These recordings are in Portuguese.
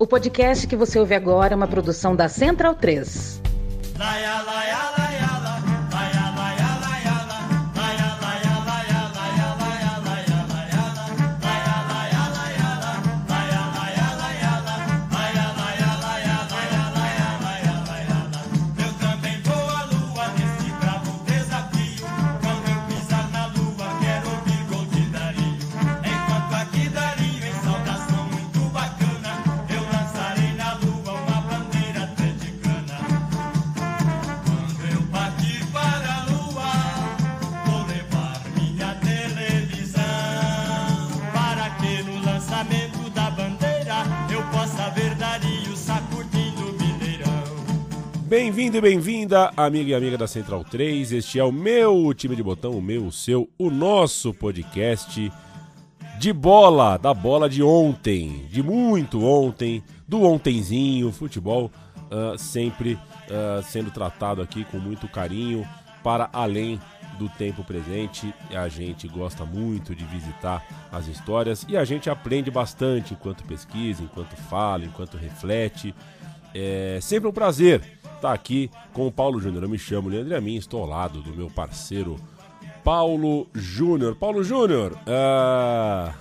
O podcast que você ouve agora é uma produção da Central 3. Laia, laia, laia. Bem-vindo e bem-vinda, amiga e amiga da Central 3. Este é o meu time de botão, o meu, o seu, o nosso podcast de bola, da bola de ontem, de muito ontem, do ontenzinho, futebol uh, sempre uh, sendo tratado aqui com muito carinho para além do tempo presente. A gente gosta muito de visitar as histórias e a gente aprende bastante enquanto pesquisa, enquanto fala, enquanto reflete. É sempre um prazer estar aqui com o Paulo Júnior. Eu me chamo Leandro Amin, estou ao lado do meu parceiro Paulo Júnior. Paulo Júnior, uh...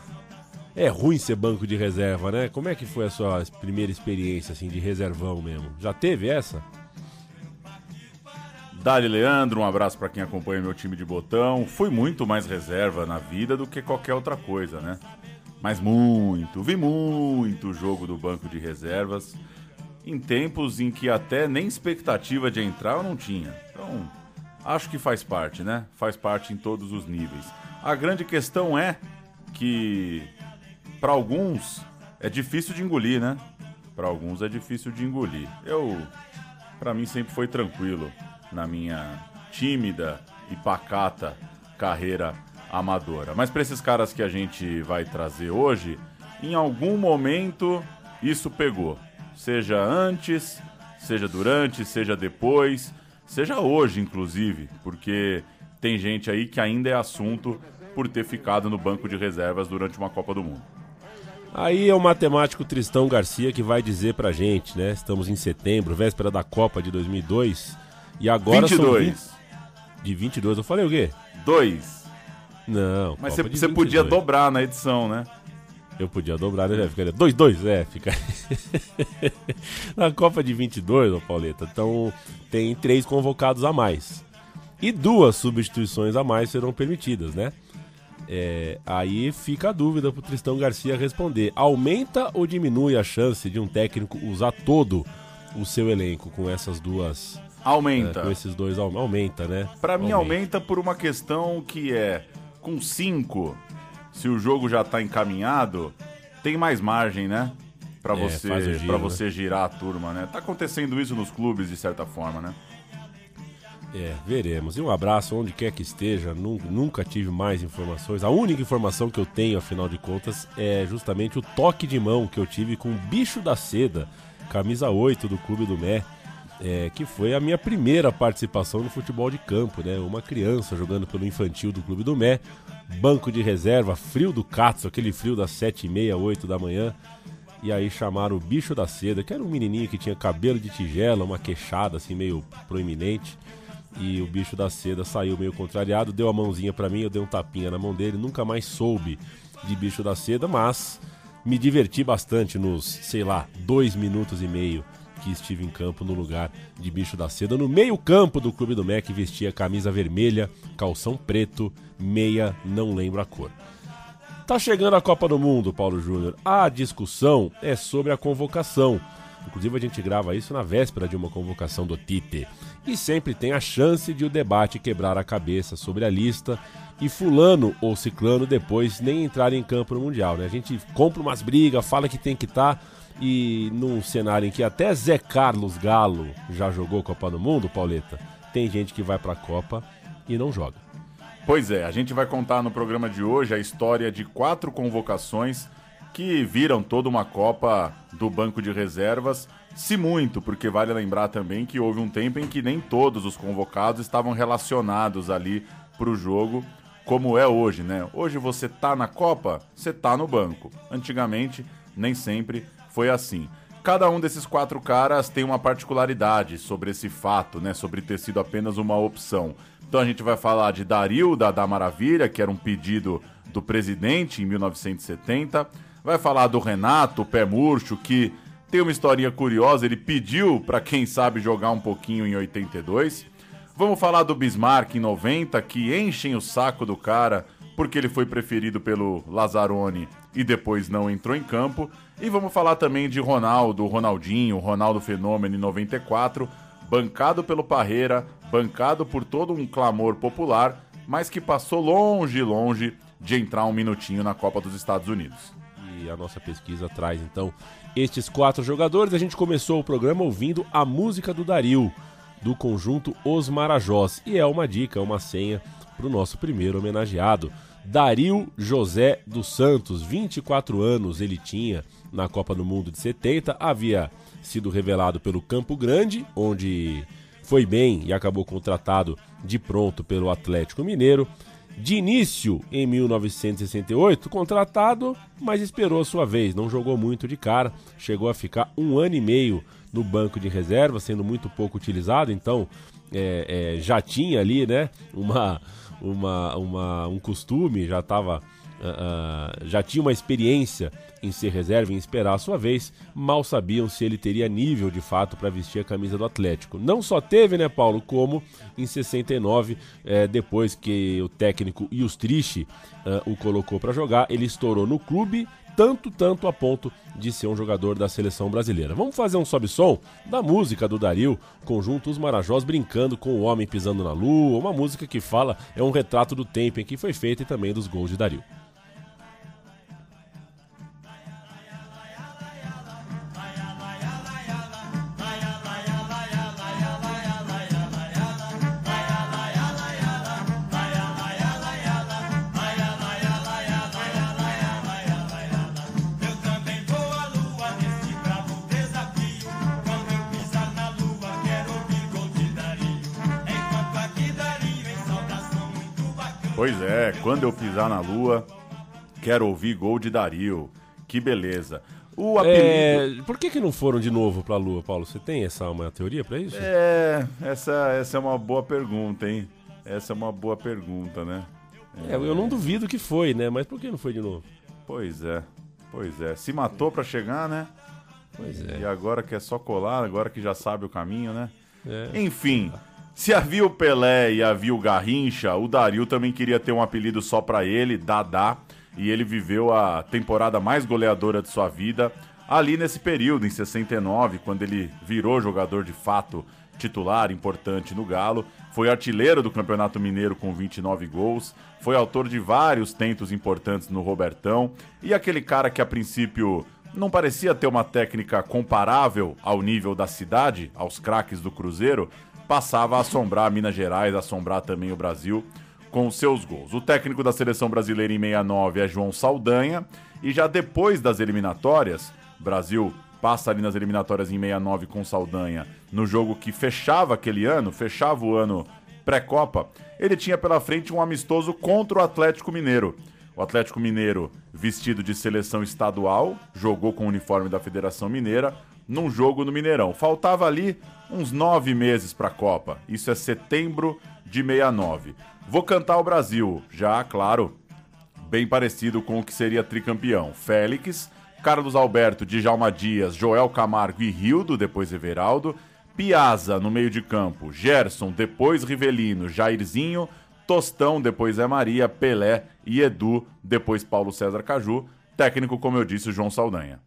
é ruim ser banco de reserva, né? Como é que foi a sua primeira experiência assim de reservão mesmo? Já teve essa? Dali Leandro, um abraço para quem acompanha meu time de botão. Fui muito mais reserva na vida do que qualquer outra coisa, né? Mas muito, vi muito jogo do banco de reservas em tempos em que até nem expectativa de entrar eu não tinha. Então, acho que faz parte, né? Faz parte em todos os níveis. A grande questão é que para alguns é difícil de engolir, né? Para alguns é difícil de engolir. Eu, para mim sempre foi tranquilo na minha tímida e pacata carreira amadora. Mas para esses caras que a gente vai trazer hoje, em algum momento isso pegou seja antes, seja durante, seja depois, seja hoje, inclusive, porque tem gente aí que ainda é assunto por ter ficado no banco de reservas durante uma Copa do Mundo. Aí é o matemático Tristão Garcia que vai dizer pra gente, né? Estamos em setembro, véspera da Copa de 2002. E agora 22. São 20... De 22, eu falei o quê? 2. Não, Mas você podia dobrar na edição, né? Eu podia dobrar, né? Ficaria 2-2, é, fica. Na Copa de 22, ô Pauleta, então tem três convocados a mais. E duas substituições a mais serão permitidas, né? É, aí fica a dúvida pro Tristão Garcia responder: aumenta ou diminui a chance de um técnico usar todo o seu elenco com essas duas. Aumenta. É, com esses dois, aumenta, né? Para mim, aumenta por uma questão que é: com cinco se o jogo já está encaminhado, tem mais margem, né? Para é, você, para você né? girar a turma, né? Tá acontecendo isso nos clubes de certa forma, né? É, veremos. E um abraço onde quer que esteja. Nunca tive mais informações. A única informação que eu tenho, afinal de contas, é justamente o toque de mão que eu tive com o Bicho da Seda, camisa 8 do Clube do Mé é, que foi a minha primeira participação no futebol de campo, né? Uma criança jogando pelo infantil do Clube do Mé, banco de reserva, frio do Katsu, aquele frio das sete e meia, oito da manhã. E aí chamaram o bicho da seda, que era um menininho que tinha cabelo de tigela, uma queixada assim meio proeminente. E o bicho da seda saiu meio contrariado, deu a mãozinha para mim, eu dei um tapinha na mão dele, nunca mais soube de bicho da seda, mas me diverti bastante nos, sei lá, dois minutos e meio que estive em campo no lugar de Bicho da Seda, no meio-campo do Clube do MEC, vestia camisa vermelha, calção preto, meia, não lembro a cor. Tá chegando a Copa do Mundo, Paulo Júnior. A discussão é sobre a convocação. Inclusive a gente grava isso na véspera de uma convocação do Tite. E sempre tem a chance de o debate quebrar a cabeça sobre a lista e fulano ou ciclano depois nem entrar em campo no Mundial. Né? A gente compra umas brigas, fala que tem que estar, tá, e num cenário em que até Zé Carlos Galo já jogou Copa do Mundo, Pauleta, tem gente que vai para a Copa e não joga. Pois é, a gente vai contar no programa de hoje a história de quatro convocações que viram toda uma Copa do banco de reservas, se muito, porque vale lembrar também que houve um tempo em que nem todos os convocados estavam relacionados ali para o jogo, como é hoje, né? Hoje você tá na Copa, você tá no banco. Antigamente, nem sempre foi assim. cada um desses quatro caras tem uma particularidade sobre esse fato, né? Sobre ter sido apenas uma opção. Então a gente vai falar de Dario, da, da Maravilha, que era um pedido do presidente em 1970. Vai falar do Renato, pé murcho, que tem uma historinha curiosa, ele pediu para quem sabe jogar um pouquinho em 82. Vamos falar do Bismarck em 90, que enchem o saco do cara porque ele foi preferido pelo Lazzaroni e depois não entrou em campo. E vamos falar também de Ronaldo, Ronaldinho, Ronaldo Fenômeno em 94, bancado pelo Parreira, bancado por todo um clamor popular, mas que passou longe, longe de entrar um minutinho na Copa dos Estados Unidos. E a nossa pesquisa traz então estes quatro jogadores. A gente começou o programa ouvindo a música do Daril, do conjunto Os Marajós. E é uma dica, uma senha para o nosso primeiro homenageado. Dario José dos Santos, 24 anos ele tinha na Copa do Mundo de 70, havia sido revelado pelo Campo Grande, onde foi bem e acabou contratado de pronto pelo Atlético Mineiro. De início, em 1968, contratado, mas esperou a sua vez, não jogou muito de cara, chegou a ficar um ano e meio no banco de reserva, sendo muito pouco utilizado, então é, é, já tinha ali né, uma, uma, uma, um costume, já estava. Uh, uh, já tinha uma experiência em ser reserva, em esperar a sua vez, mal sabiam se ele teria nível de fato para vestir a camisa do Atlético. Não só teve, né, Paulo, como em 69, eh, depois que o técnico Justrich uh, o colocou para jogar, ele estourou no clube, tanto, tanto a ponto de ser um jogador da seleção brasileira. Vamos fazer um sobe-som da música do Dario, conjunto Os Marajós brincando com o homem pisando na lua, uma música que fala, é um retrato do tempo em que foi feita e também dos gols de Dario. Pois é, quando eu pisar na lua, quero ouvir gol de Dario. Que beleza. O apelido... É, por que, que não foram de novo para a Lua, Paulo? Você tem essa uma teoria para isso? É, essa, essa é uma boa pergunta, hein? Essa é uma boa pergunta, né? É, eu não duvido que foi, né? Mas por que não foi de novo? Pois é, pois é. Se matou para chegar, né? Pois é. E agora que é só colar, agora que já sabe o caminho, né? É. Enfim, se havia o Pelé e havia o Garrincha, o Dario também queria ter um apelido só para ele, Dadá, e ele viveu a temporada mais goleadora de sua vida ali nesse período, em 69, quando ele virou jogador de fato titular importante no Galo, foi artilheiro do Campeonato Mineiro com 29 gols, foi autor de vários tentos importantes no Robertão, e aquele cara que a princípio não parecia ter uma técnica comparável ao nível da cidade, aos craques do Cruzeiro, passava a assombrar Minas Gerais, assombrar também o Brasil com seus gols. O técnico da seleção brasileira em 69 é João Saldanha e já depois das eliminatórias, Brasil passa ali nas eliminatórias em 69 com Saldanha, no jogo que fechava aquele ano, fechava o ano pré-copa, ele tinha pela frente um amistoso contra o Atlético Mineiro. O Atlético Mineiro, vestido de seleção estadual, jogou com o uniforme da Federação Mineira num jogo no Mineirão. Faltava ali uns nove meses para a Copa. Isso é setembro de 69. Vou cantar o Brasil, já, claro, bem parecido com o que seria tricampeão. Félix, Carlos Alberto, Djalma Dias, Joel Camargo e Rildo, depois Everaldo. Piazza no meio de campo, Gerson, depois Rivelino, Jairzinho, Tostão, depois é Maria, Pelé e Edu, depois Paulo César Caju. Técnico, como eu disse, João Saldanha.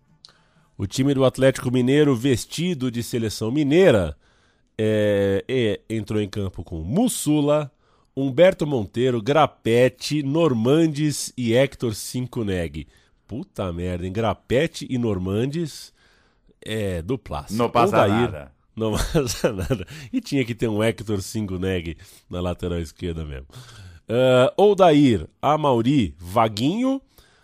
O time do Atlético Mineiro, vestido de seleção mineira, é, é, entrou em campo com Mussula, Humberto Monteiro, Grapete, Normandes e Hector Cinconeg. Puta merda, em Grapete e Normandes é duplaço. Não passa nada. Não passa nada. E tinha que ter um Hector Cinconeg na lateral esquerda mesmo. Uh, Odair, Amauri, Vaguinho,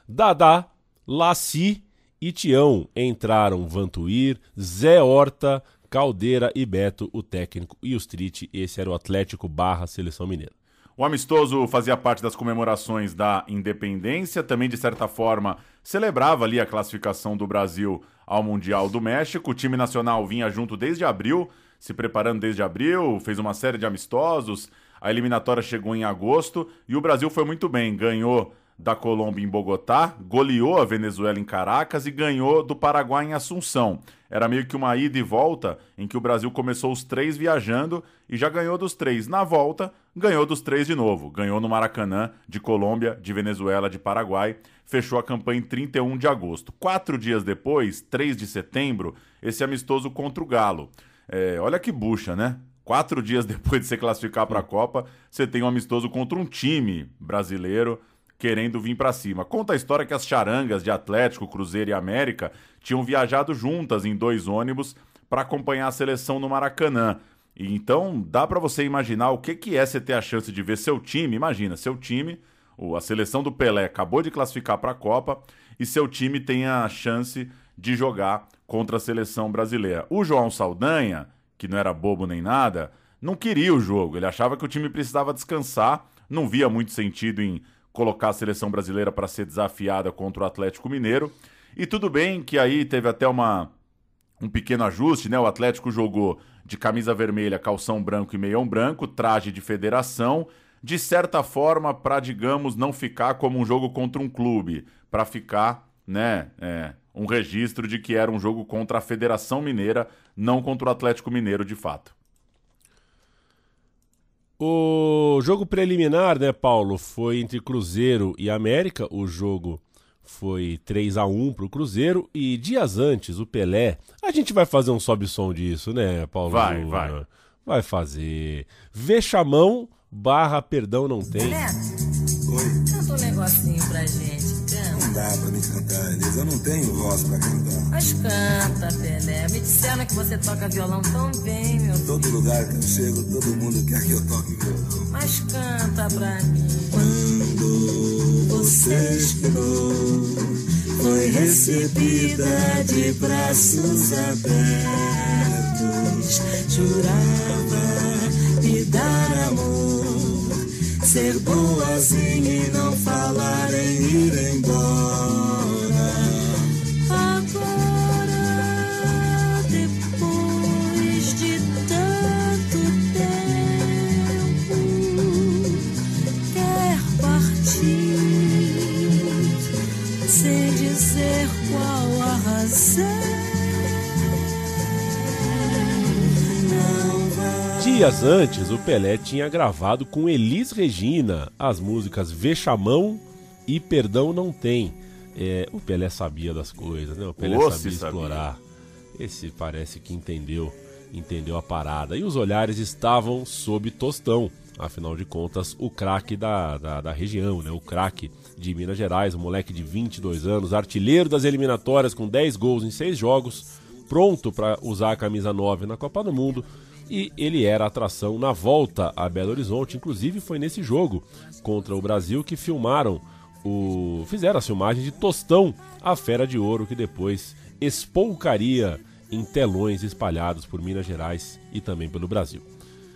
Dadá, Laci e Tião entraram Vantuir, Zé Horta, Caldeira e Beto, o técnico, e o Street, esse era o Atlético barra Seleção Mineira. O amistoso fazia parte das comemorações da independência, também de certa forma celebrava ali a classificação do Brasil ao Mundial do México. O time nacional vinha junto desde abril, se preparando desde abril, fez uma série de amistosos. A eliminatória chegou em agosto e o Brasil foi muito bem, ganhou da Colômbia em Bogotá, goleou a Venezuela em Caracas e ganhou do Paraguai em Assunção. Era meio que uma ida e volta em que o Brasil começou os três viajando e já ganhou dos três. Na volta, ganhou dos três de novo. Ganhou no Maracanã, de Colômbia, de Venezuela, de Paraguai. Fechou a campanha em 31 de agosto. Quatro dias depois, 3 de setembro, esse amistoso contra o Galo. É, olha que bucha, né? Quatro dias depois de se classificar para a Copa, você tem um amistoso contra um time brasileiro querendo vir para cima. Conta a história que as charangas de Atlético, Cruzeiro e América tinham viajado juntas em dois ônibus para acompanhar a seleção no Maracanã. E então dá para você imaginar o que, que é você ter a chance de ver seu time. Imagina, seu time, a seleção do Pelé acabou de classificar para a Copa e seu time tem a chance de jogar contra a seleção brasileira. O João Saldanha, que não era bobo nem nada, não queria o jogo. Ele achava que o time precisava descansar, não via muito sentido em colocar a seleção brasileira para ser desafiada contra o Atlético Mineiro. E tudo bem que aí teve até uma, um pequeno ajuste, né? O Atlético jogou de camisa vermelha, calção branco e meião branco, traje de federação, de certa forma para, digamos, não ficar como um jogo contra um clube, para ficar, né, é, um registro de que era um jogo contra a Federação Mineira, não contra o Atlético Mineiro de fato. O jogo preliminar, né, Paulo, foi entre Cruzeiro e América. O jogo foi 3 a 1 pro Cruzeiro e dias antes o Pelé, a gente vai fazer um sobe-som disso, né, Paulo? Vai, vai. Vai fazer. Vexamão barra perdão não tem. Pelé, Oi. Canta um negocinho pra gente dá pra me cantar, Elisa. Eu não tenho voz pra cantar. Mas canta, Pelé. Me disseram que você toca violão tão bem, meu filho. Todo lugar que eu chego, todo mundo quer que eu toque violão. Mas canta pra mim. Quando você chegou, foi recebida de braços abertos. Jurava me dar amor ser boazinha e não falar em ir embora. Agora, depois de tanto tempo, quer partir sem dizer qual a razão. Dias antes, o Pelé tinha gravado com Elis Regina as músicas Vexamão e Perdão Não Tem. É, o Pelé sabia das coisas, né? O Pelé sabia explorar. Sabia. Esse parece que entendeu, entendeu a parada. E os olhares estavam sob Tostão. Afinal de contas, o craque da, da, da, região, né? O craque de Minas Gerais, um moleque de 22 anos, artilheiro das eliminatórias com 10 gols em 6 jogos, pronto para usar a camisa 9 na Copa do Mundo e ele era atração na volta a Belo Horizonte. Inclusive foi nesse jogo contra o Brasil que filmaram o fizeram a filmagem de Tostão, a fera de ouro que depois espolcaria em telões espalhados por Minas Gerais e também pelo Brasil.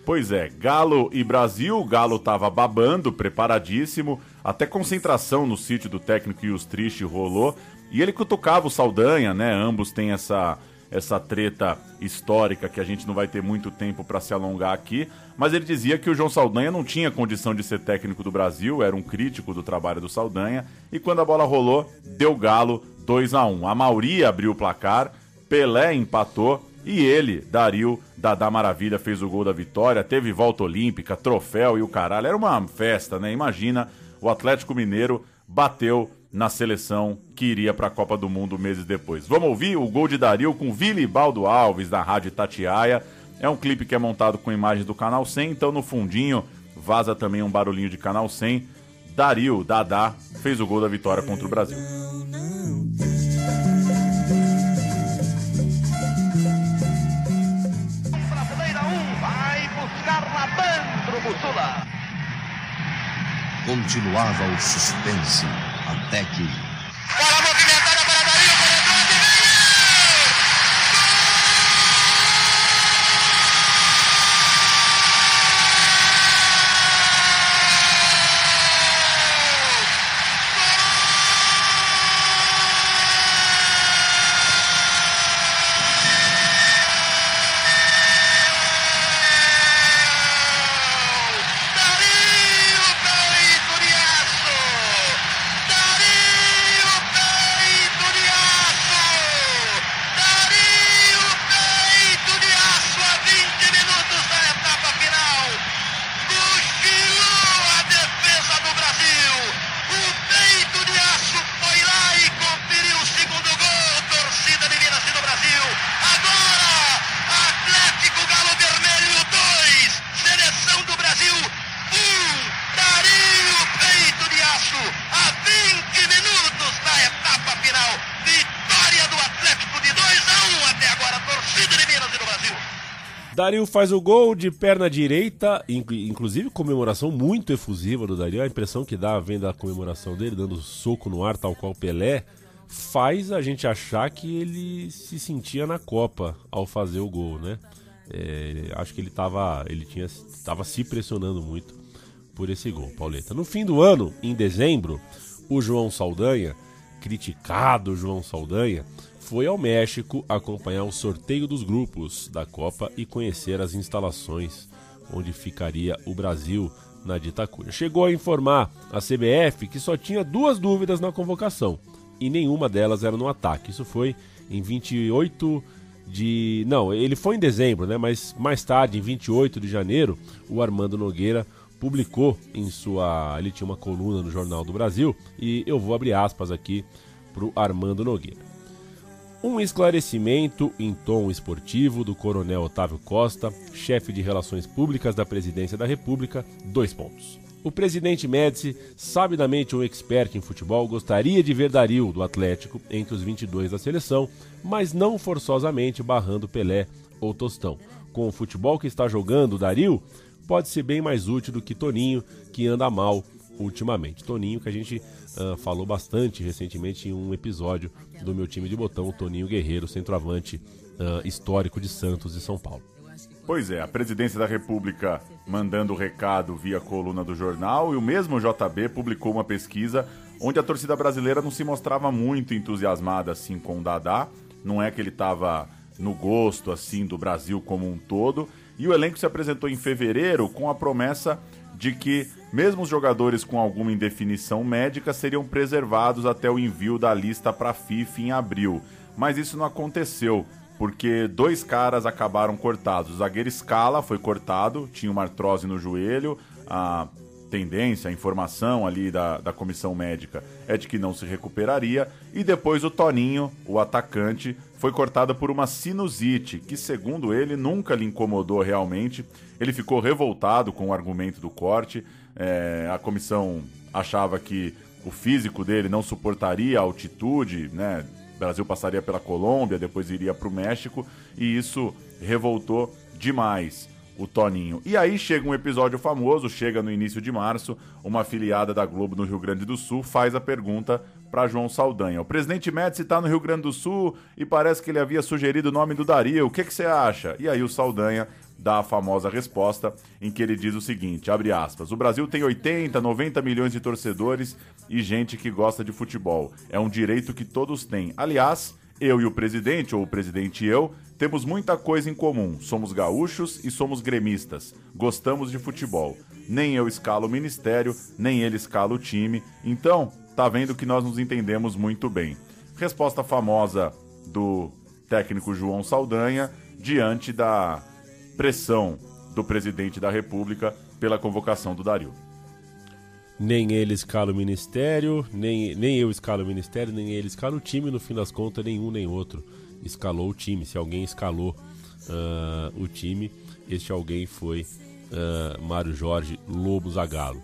Pois é, Galo e Brasil, Galo estava babando, preparadíssimo, até concentração no sítio do técnico e os Triste rolou, e ele cutucava o Saldanha, né? Ambos têm essa essa treta histórica que a gente não vai ter muito tempo para se alongar aqui, mas ele dizia que o João Saldanha não tinha condição de ser técnico do Brasil, era um crítico do trabalho do Saldanha, e quando a bola rolou, deu galo 2 a 1 A Mauri abriu o placar, Pelé empatou e ele, Dario, Dadá Maravilha, fez o gol da vitória, teve volta olímpica, troféu e o caralho. Era uma festa, né? Imagina, o Atlético Mineiro bateu na seleção que iria para a Copa do Mundo meses depois. Vamos ouvir o gol de Dario com Baldo Alves da Rádio Tatiaia. É um clipe que é montado com imagens do Canal 100, então no fundinho vaza também um barulhinho de Canal 100. Dario, Dadá, fez o gol da vitória contra o Brasil. Continuava o suspense até Faz o gol de perna direita, inclusive comemoração muito efusiva do Dario. A impressão que dá vendo a comemoração dele, dando soco no ar, tal qual Pelé, faz a gente achar que ele se sentia na Copa ao fazer o gol, né? É, acho que ele estava ele tinha, tava se pressionando muito por esse gol, Pauleta. No fim do ano, em dezembro, o João Saldanha, criticado João Saldanha, foi ao México acompanhar o sorteio dos grupos da Copa e conhecer as instalações onde ficaria o Brasil na dita cunha. Chegou a informar a CBF que só tinha duas dúvidas na convocação e nenhuma delas era no ataque. Isso foi em 28 de. Não, ele foi em dezembro, né? Mas mais tarde, em 28 de janeiro, o Armando Nogueira publicou em sua. Ele tinha uma coluna no Jornal do Brasil e eu vou abrir aspas aqui para o Armando Nogueira. Um esclarecimento em tom esportivo do Coronel Otávio Costa, chefe de Relações Públicas da Presidência da República. Dois pontos. O presidente Médici, sabidamente um expert em futebol, gostaria de ver Dario, do Atlético, entre os 22 da seleção, mas não forçosamente barrando Pelé ou Tostão. Com o futebol que está jogando Dario, pode ser bem mais útil do que Toninho, que anda mal ultimamente. Toninho, que a gente uh, falou bastante recentemente em um episódio do meu time de botão, o Toninho Guerreiro, centroavante uh, histórico de Santos e São Paulo. Pois é, a presidência da República mandando o recado via coluna do jornal e o mesmo JB publicou uma pesquisa onde a torcida brasileira não se mostrava muito entusiasmada assim com o Dadá. Não é que ele estava no gosto assim do Brasil como um todo. E o elenco se apresentou em fevereiro com a promessa de que mesmo os jogadores com alguma indefinição médica seriam preservados até o envio da lista para a FIFA em abril. Mas isso não aconteceu, porque dois caras acabaram cortados. O zagueiro Scala foi cortado, tinha uma artrose no joelho, a tendência, a informação ali da, da comissão médica é de que não se recuperaria. E depois o Toninho, o atacante, foi cortado por uma sinusite, que segundo ele nunca lhe incomodou realmente. Ele ficou revoltado com o argumento do corte. É, a comissão achava que o físico dele não suportaria a altitude, né? O Brasil passaria pela Colômbia, depois iria para o México, e isso revoltou demais o Toninho. E aí chega um episódio famoso, chega no início de março, uma afiliada da Globo no Rio Grande do Sul faz a pergunta para João Saldanha. O presidente Médici está no Rio Grande do Sul e parece que ele havia sugerido o nome do Dario. O que, que você acha? E aí o Saldanha dá a famosa resposta em que ele diz o seguinte, abre aspas, o Brasil tem 80, 90 milhões de torcedores e gente que gosta de futebol. É um direito que todos têm. Aliás, eu e o presidente, ou o presidente e eu, temos muita coisa em comum. Somos gaúchos e somos gremistas. Gostamos de futebol. Nem eu escalo o ministério, nem ele escala o time. Então, tá vendo que nós nos entendemos muito bem. Resposta famosa do técnico João Saldanha diante da pressão do presidente da República pela convocação do Dario. Nem ele escala o ministério, nem, nem eu escalo o ministério, nem ele escala o time, no fim das contas, nenhum nem outro escalou o time. Se alguém escalou uh, o time, este alguém foi uh, Mário Jorge Lobo Zagalo.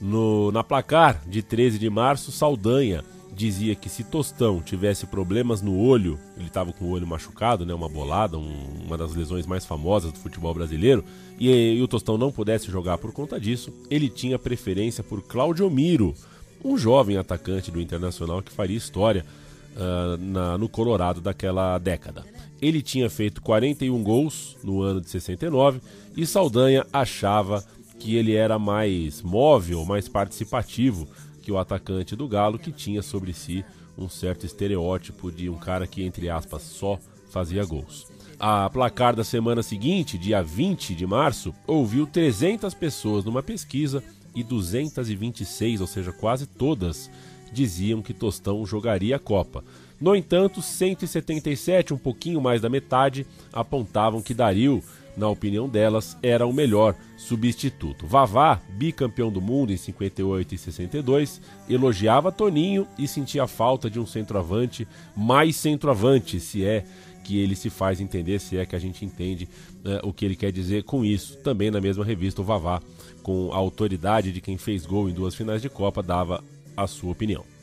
No, na placar de 13 de março, Saldanha dizia que se Tostão tivesse problemas no olho, ele estava com o olho machucado, né, uma bolada, um, uma das lesões mais famosas do futebol brasileiro, e, e, o Tostão não pudesse jogar por conta disso, ele tinha preferência por Claudio Miro, um jovem atacante do Internacional que faria história uh, na, no Colorado daquela década. Ele tinha feito 41 gols no ano de 69 e Saldanha achava que ele era mais móvel, mais participativo que o atacante do Galo, que tinha sobre si um certo estereótipo de um cara que, entre aspas, só fazia gols. A placar da semana seguinte, dia 20 de março, ouviu 300 pessoas numa pesquisa e 226, ou seja, quase todas, diziam que Tostão jogaria a Copa. No entanto, 177, um pouquinho mais da metade, apontavam que Dario, na opinião delas, era o melhor substituto. Vavá, bicampeão do mundo em 58 e 62, elogiava Toninho e sentia falta de um centroavante mais centroavante, se é que ele se faz entender, se é que a gente entende uh, o que ele quer dizer com isso. Também na mesma revista, o Vavá, com a autoridade de quem fez gol em duas finais de Copa, dava a sua opinião.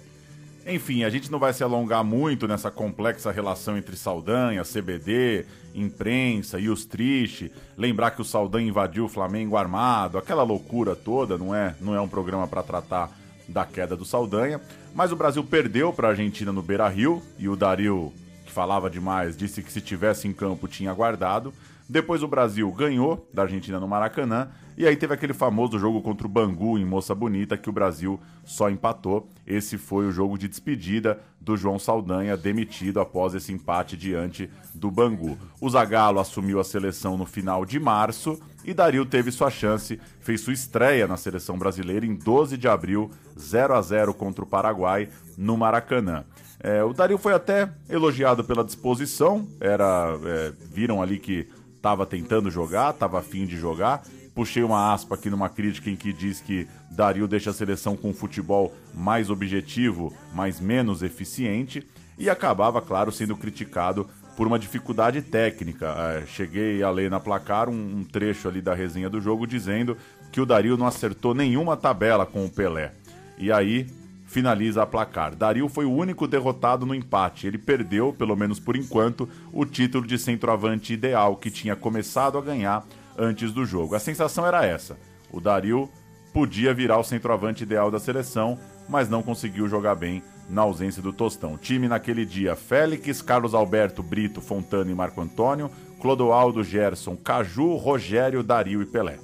Enfim, a gente não vai se alongar muito nessa complexa relação entre Saldanha, CBD, imprensa e os triste. Lembrar que o Saldanha invadiu o Flamengo armado, aquela loucura toda, não é, não é um programa para tratar da queda do Saldanha. Mas o Brasil perdeu para a Argentina no Beira-Rio e o Dario, que falava demais, disse que se tivesse em campo tinha guardado. Depois o Brasil ganhou da Argentina no Maracanã e aí teve aquele famoso jogo contra o Bangu em Moça Bonita que o Brasil só empatou. Esse foi o jogo de despedida do João Saldanha, demitido após esse empate diante do Bangu. O Zagallo assumiu a seleção no final de março e Dario teve sua chance, fez sua estreia na seleção brasileira em 12 de abril, 0 a 0 contra o Paraguai no Maracanã. É, o Dario foi até elogiado pela disposição, era é, viram ali que estava tentando jogar, estava afim de jogar, puxei uma aspa aqui numa crítica em que diz que Dario deixa a seleção com um futebol mais objetivo, mas menos eficiente, e acabava, claro, sendo criticado por uma dificuldade técnica. É, cheguei a ler na placar um, um trecho ali da resenha do jogo dizendo que o Dario não acertou nenhuma tabela com o Pelé. E aí finaliza a placar. Dario foi o único derrotado no empate. Ele perdeu, pelo menos por enquanto, o título de centroavante ideal que tinha começado a ganhar antes do jogo. A sensação era essa: o Dario podia virar o centroavante ideal da seleção, mas não conseguiu jogar bem na ausência do Tostão. Time naquele dia: Félix, Carlos Alberto, Brito, Fontana e Marco Antônio, Clodoaldo, Gerson, Caju, Rogério, Dario e Pelé.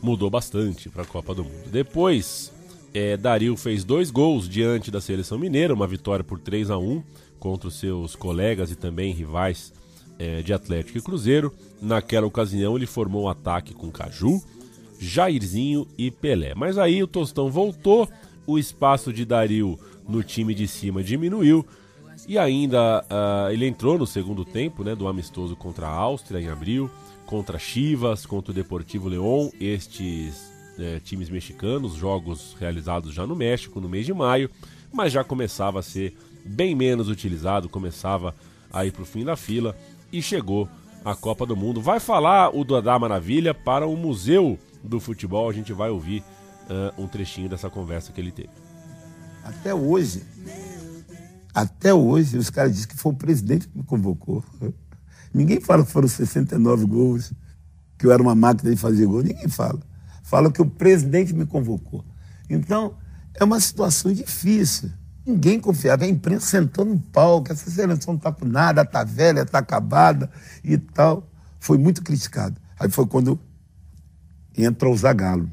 Mudou bastante para a Copa do Mundo. Depois, é, Dario fez dois gols diante da seleção mineira, uma vitória por 3 a 1 contra os seus colegas e também rivais é, de Atlético e Cruzeiro. Naquela ocasião, ele formou um ataque com Caju, Jairzinho e Pelé. Mas aí o Tostão voltou, o espaço de Dario no time de cima diminuiu. E ainda uh, ele entrou no segundo tempo né, do amistoso contra a Áustria em abril, contra Chivas, contra o Deportivo León, estes é, times mexicanos, jogos realizados já no México no mês de maio, mas já começava a ser bem menos utilizado, começava a ir para o fim da fila e chegou a Copa do Mundo. Vai falar o Dodá Maravilha para o Museu do Futebol. A gente vai ouvir uh, um trechinho dessa conversa que ele teve. Até hoje, até hoje, os caras dizem que foi o presidente que me convocou. Ninguém fala que foram 69 gols, que eu era uma máquina de fazer gol. Ninguém fala. Fala que o presidente me convocou. Então, é uma situação difícil. Ninguém confiava. A imprensa sentando no palco, essa seleção não está com nada, está velha, está acabada e tal. Foi muito criticado. Aí foi quando entra o Zagalo.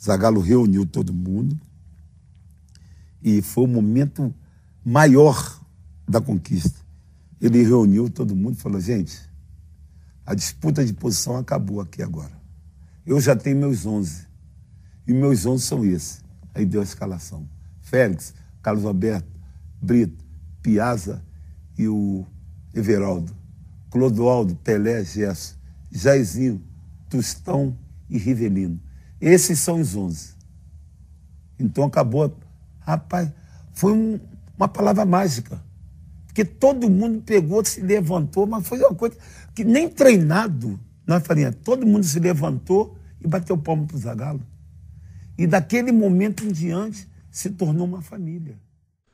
Zagalo reuniu todo mundo e foi o momento maior da conquista. Ele reuniu todo mundo e falou: gente, a disputa de posição acabou aqui agora. Eu já tenho meus 11. E meus 11 são esses. Aí deu a escalação. Félix, Carlos Alberto, Brito, Piazza e o Everaldo. Clodoaldo, Pelé, Gerson, Jairzinho, Tostão e Rivelino. Esses são os 11. Então acabou. Rapaz, foi um, uma palavra mágica. Porque todo mundo pegou, se levantou, mas foi uma coisa que nem treinado nós faríamos. Todo mundo se levantou e bateu palmo para o Zagalo. E daquele momento em diante, se tornou uma família.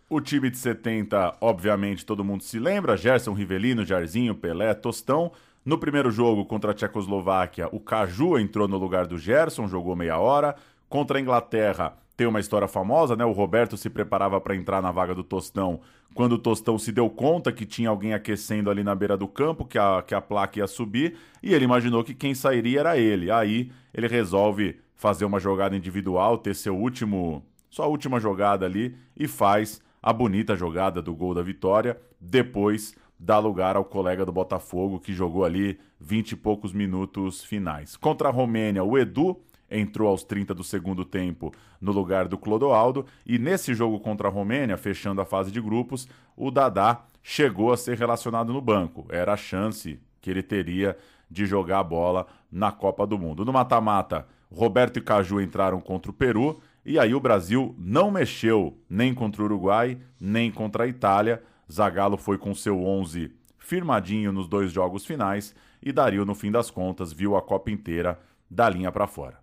O time de 70, obviamente, todo mundo se lembra: Gerson Rivelino, Jairzinho, Pelé, Tostão. No primeiro jogo contra a Tchecoslováquia, o Caju entrou no lugar do Gerson, jogou meia hora. Contra a Inglaterra, tem uma história famosa, né? O Roberto se preparava para entrar na vaga do Tostão quando o Tostão se deu conta que tinha alguém aquecendo ali na beira do campo, que a, que a placa ia subir, e ele imaginou que quem sairia era ele. Aí ele resolve fazer uma jogada individual, ter seu último sua última jogada ali e faz a bonita jogada do gol da vitória. Depois dá lugar ao colega do Botafogo que jogou ali 20 e poucos minutos finais. Contra a Romênia, o Edu entrou aos 30 do segundo tempo no lugar do Clodoaldo e nesse jogo contra a Romênia, fechando a fase de grupos, o Dadá chegou a ser relacionado no banco. Era a chance que ele teria de jogar a bola na Copa do Mundo. No mata-mata, Roberto e Caju entraram contra o Peru e aí o Brasil não mexeu nem contra o Uruguai, nem contra a Itália. Zagallo foi com seu 11 firmadinho nos dois jogos finais e Dario, no fim das contas, viu a Copa inteira da linha para fora.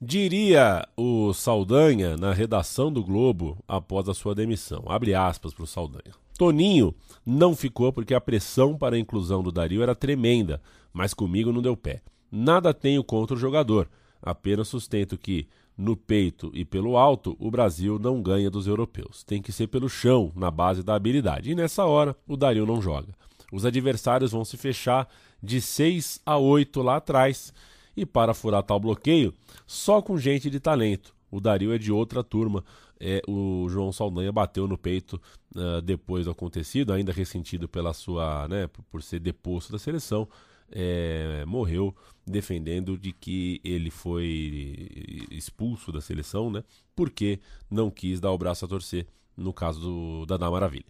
Diria o Saldanha na redação do Globo após a sua demissão. Abre aspas para o Saldanha. Toninho não ficou porque a pressão para a inclusão do Dario era tremenda, mas comigo não deu pé. Nada tenho contra o jogador, apenas sustento que, no peito e pelo alto, o Brasil não ganha dos europeus. Tem que ser pelo chão, na base da habilidade. E nessa hora, o Dario não joga. Os adversários vão se fechar de 6 a 8 lá atrás e para furar tal bloqueio, só com gente de talento. O Dario é de outra turma. É, o João Saldanha bateu no peito uh, depois do acontecido, ainda ressentido pela sua, né, por ser deposto da seleção, é, morreu defendendo de que ele foi expulso da seleção, né, porque não quis dar o braço a torcer no caso do Dadá Maravilha.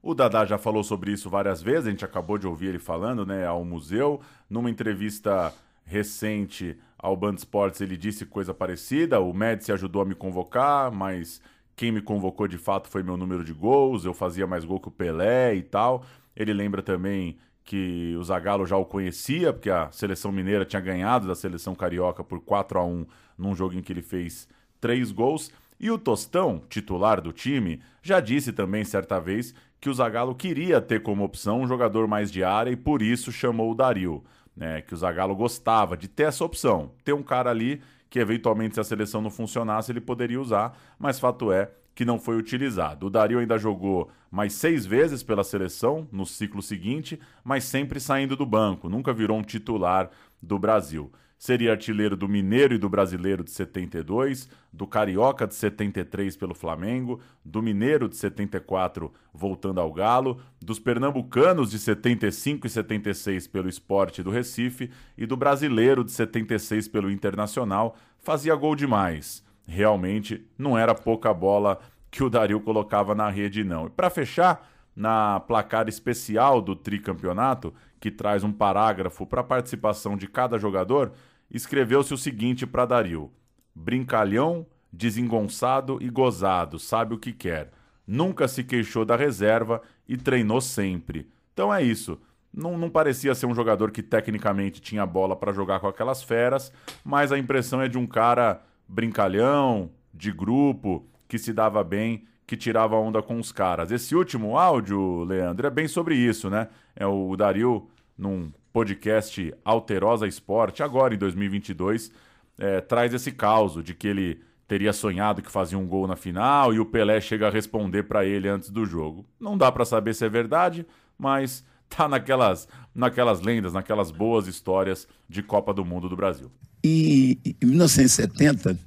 O Dadá já falou sobre isso várias vezes, a gente acabou de ouvir ele falando, né, ao museu, numa entrevista recente ao Band Sports ele disse coisa parecida. O Médici ajudou a me convocar, mas quem me convocou de fato foi meu número de gols. Eu fazia mais gol que o Pelé e tal. Ele lembra também que o Zagallo já o conhecia, porque a seleção mineira tinha ganhado da seleção carioca por 4 a 1 num jogo em que ele fez três gols. E o Tostão, titular do time, já disse também certa vez que o Zagallo queria ter como opção um jogador mais de área e por isso chamou o Dario né, que o Zagallo gostava de ter essa opção, ter um cara ali que eventualmente se a seleção não funcionasse ele poderia usar, mas fato é que não foi utilizado. O Dario ainda jogou mais seis vezes pela seleção no ciclo seguinte, mas sempre saindo do banco, nunca virou um titular do Brasil. Seria artilheiro do Mineiro e do Brasileiro de 72, do Carioca de 73 pelo Flamengo, do Mineiro de 74 voltando ao Galo, dos Pernambucanos de 75 e 76 pelo Esporte do Recife e do Brasileiro de 76 pelo Internacional. Fazia gol demais. Realmente não era pouca bola que o Dario colocava na rede, não. E para fechar, na placar especial do tricampeonato, que traz um parágrafo para a participação de cada jogador, escreveu-se o seguinte para Dario: Brincalhão, desengonçado e gozado, sabe o que quer. Nunca se queixou da reserva e treinou sempre. Então é isso. Não, não parecia ser um jogador que tecnicamente tinha bola para jogar com aquelas feras, mas a impressão é de um cara brincalhão, de grupo, que se dava bem, que tirava onda com os caras. Esse último áudio, Leandro, é bem sobre isso, né? É o Dario num podcast Alterosa Esporte, agora em 2022, é, traz esse caso de que ele teria sonhado que fazia um gol na final e o Pelé chega a responder para ele antes do jogo. Não dá para saber se é verdade, mas tá naquelas, naquelas lendas, naquelas boas histórias de Copa do Mundo do Brasil. E em 1970,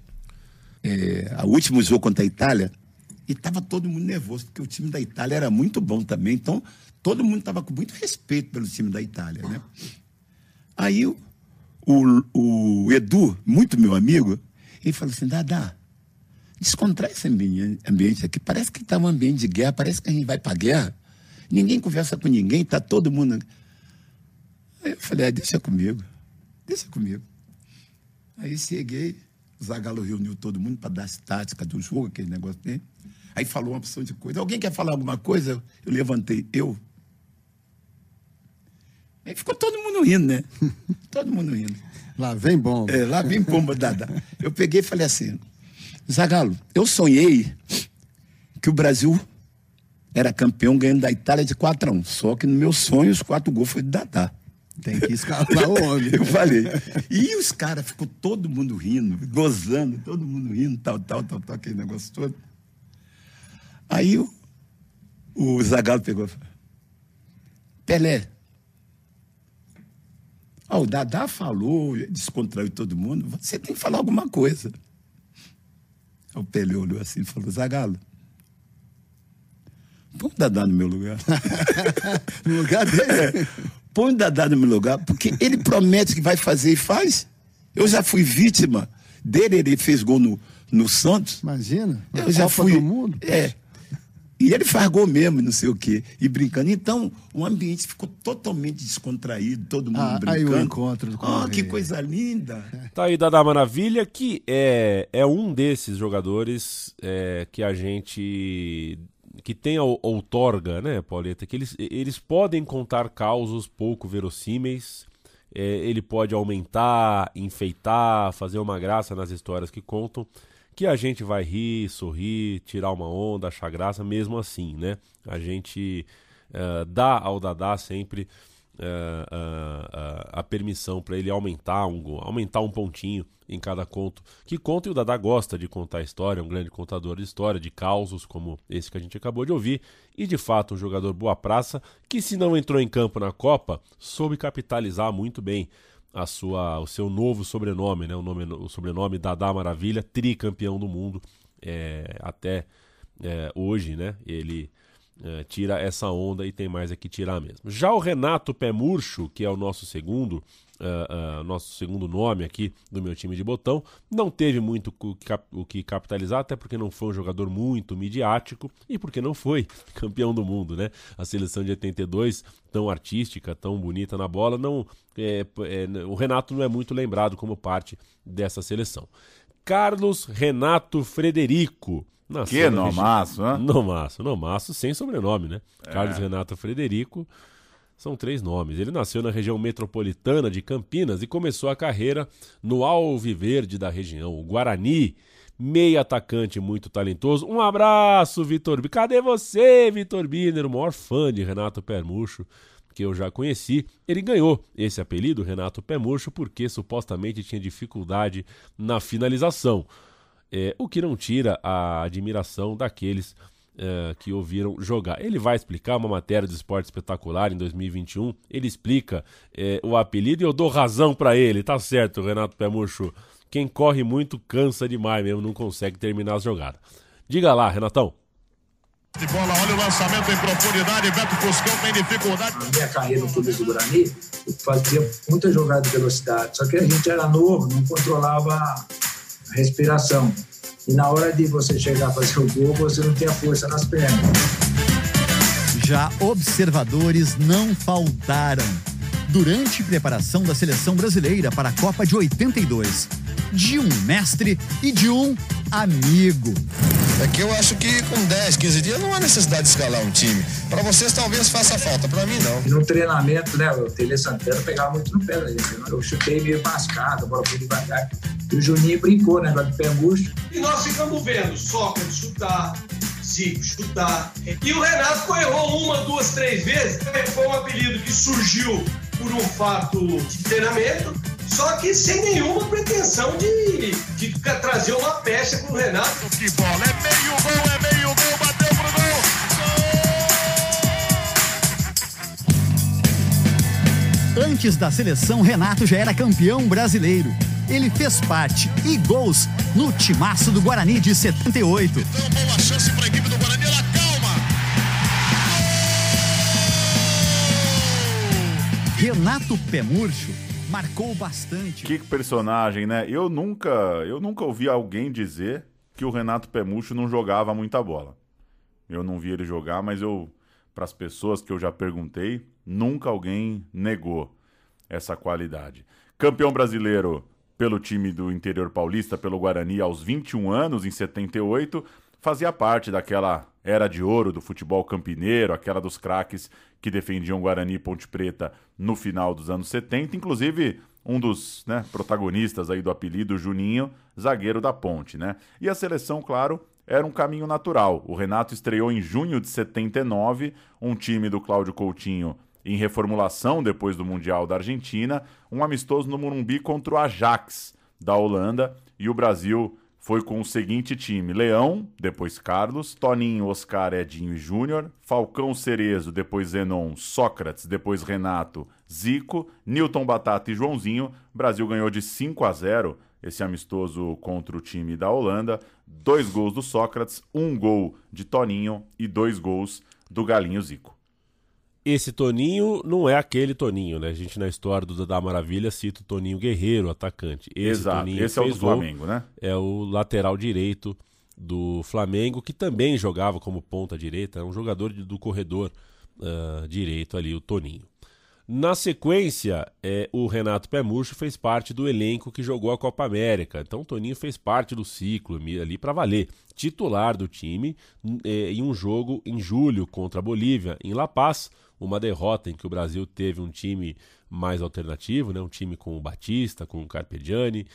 é, o último jogo contra a Itália, e estava todo mundo nervoso, porque o time da Itália era muito bom também. Então, todo mundo estava com muito respeito pelo time da Itália, né? Aí o, o, o Edu, muito meu amigo, ele falou assim, Dada, descontrai esse ambiente aqui. Parece que está um ambiente de guerra, parece que a gente vai para guerra. Ninguém conversa com ninguém, está todo mundo... Aí eu falei, ah, deixa comigo, deixa comigo. Aí cheguei, o Zagallo reuniu todo mundo para dar as táticas do jogo, aquele negócio dele. Aí falou uma opção de coisa. Alguém quer falar alguma coisa? Eu levantei, eu. Aí ficou todo mundo rindo, né? todo mundo rindo. Lá vem bomba. É, lá vem bomba, Dada. Eu peguei e falei assim, Zagalo, eu sonhei que o Brasil era campeão ganhando da Itália de 4 a 1 Só que no meu sonho, os quatro gols foi do Dadá. Tem que escalar o homem. eu falei. E os caras, ficou todo mundo rindo, gozando, todo mundo rindo, tal, tal, tal, tal, aquele negócio todo. Aí o, o Zagalo pegou e falou, Pelé, Oh, o Dadá falou, descontraiu todo mundo. Você tem que falar alguma coisa. O Pelé olhou assim e falou: Zagalo, põe o Dadá no meu lugar. no lugar dele? É, põe o Dadá no meu lugar, porque ele promete que vai fazer e faz. Eu já fui vítima dele, ele fez gol no, no Santos. Imagina. Eu já Copa fui. Do mundo. É. E ele faz gol mesmo, não sei o quê, e brincando. Então, o ambiente ficou totalmente descontraído, todo mundo ah, brincando. Aí o encontro com Oh, que coisa linda! Tá aí Dada Maravilha, que é, é um desses jogadores é, que a gente. que tem a outorga, né, Pauleta? Que eles, eles podem contar causos pouco verossímeis. é, ele pode aumentar, enfeitar, fazer uma graça nas histórias que contam, que a gente vai rir, sorrir, tirar uma onda, achar graça, mesmo assim, né? A gente uh, dá ao Dadá sempre uh, uh, a permissão para ele aumentar um, aumentar um pontinho em cada conto que conta, e o Dadá gosta de contar história, é um grande contador de história, de causos, como esse que a gente acabou de ouvir, e de fato um jogador boa praça, que se não entrou em campo na Copa, soube capitalizar muito bem a sua, o seu novo sobrenome, né? o, nome, o sobrenome Dadá Maravilha, tricampeão do mundo, é, até é, hoje, né? ele é, tira essa onda e tem mais é que tirar mesmo. Já o Renato Pé Murcho, que é o nosso segundo, uh, uh, nosso segundo nome aqui do meu time de botão, não teve muito o que capitalizar, até porque não foi um jogador muito midiático e porque não foi campeão do mundo, né? A seleção de 82, tão artística, tão bonita na bola, não é, é, o Renato não é muito lembrado como parte dessa seleção. Carlos Renato Frederico. Nasceu que nomaço, né? Nomaço, nomaço, sem sobrenome, né? É. Carlos Renato Frederico. São três nomes. Ele nasceu na região metropolitana de Campinas e começou a carreira no Alviverde da região, o Guarani. Meio atacante muito talentoso. Um abraço, Vitor. Cadê você, Vitor Biner? O maior fã de Renato Permucho que eu já conheci, ele ganhou esse apelido, Renato Pé Murcho, porque supostamente tinha dificuldade na finalização. É, o que não tira a admiração daqueles é, que ouviram jogar. Ele vai explicar uma matéria de esporte espetacular em 2021. Ele explica é, o apelido e eu dou razão para ele. Tá certo, Renato Pé Murcho. Quem corre muito cansa demais mesmo, não consegue terminar as jogadas. Diga lá, Renatão. De bola, olha o lançamento em profundidade, Beto Fuscão tem dificuldade. Na minha carreira no clube do Guarani, eu fazia muita jogada de velocidade, só que a gente era novo, não controlava respiração. E na hora de você chegar a fazer o gol, você não tinha força nas pernas. Já observadores não faltaram durante preparação da seleção brasileira para a Copa de 82, de um mestre e de um amigo. É que eu acho que com 10, 15 dias não há necessidade de escalar um time. Para vocês talvez faça falta, para mim não. E no treinamento, né, o Tele Santana pegava muito no pé da gente. Né? Eu chutei meio mascado, a bola foi devagar. E o Juninho brincou, né, do pé murcho. E nós ficamos vendo Sócrates chutar, Zico chutar. E o Renato errou uma, duas, três vezes. Foi um apelido que surgiu por um fato de treinamento só que sem nenhuma pretensão de, de trazer uma peça pro Renato. Que bola, é meio gol, é meio gol, bateu pro gol! Antes da seleção, Renato já era campeão brasileiro. Ele fez parte e gols no timaço do Guarani de 78. Então, boa chance para a equipe do Guarani, Renato Pemurcho marcou bastante. Que personagem, né? Eu nunca, eu nunca ouvi alguém dizer que o Renato Pemucho não jogava muita bola. Eu não vi ele jogar, mas eu para as pessoas que eu já perguntei, nunca alguém negou essa qualidade. Campeão brasileiro pelo time do interior paulista, pelo Guarani, aos 21 anos, em 78, fazia parte daquela era de ouro do futebol campineiro, aquela dos craques que defendiam Guarani e Ponte Preta no final dos anos 70, inclusive um dos né, protagonistas aí do apelido Juninho, zagueiro da Ponte, né? E a seleção, claro, era um caminho natural. O Renato estreou em junho de 79, um time do Cláudio Coutinho em reformulação depois do Mundial da Argentina, um amistoso no Morumbi contra o Ajax da Holanda e o Brasil foi com o seguinte time: Leão, depois Carlos, Toninho, Oscar, Edinho e Júnior, Falcão Cerezo, depois Zenon, Sócrates, depois Renato, Zico, Newton Batata e Joãozinho. Brasil ganhou de 5 a 0 esse amistoso contra o time da Holanda. Dois gols do Sócrates, um gol de Toninho e dois gols do Galinho Zico. Esse Toninho não é aquele Toninho, né? A gente na história do da Maravilha cita o Toninho Guerreiro, atacante. Esse Exato, Toninho esse é o do Flamengo, né? É o lateral direito do Flamengo, que também jogava como ponta direita, é um jogador do corredor uh, direito ali, o Toninho. Na sequência, é, o Renato Pé Murcho fez parte do elenco que jogou a Copa América. Então, o Toninho fez parte do ciclo ali para valer. Titular do time é, em um jogo em julho contra a Bolívia, em La Paz. Uma derrota em que o Brasil teve um time mais alternativo, né? um time com o Batista, com o Carpegiani,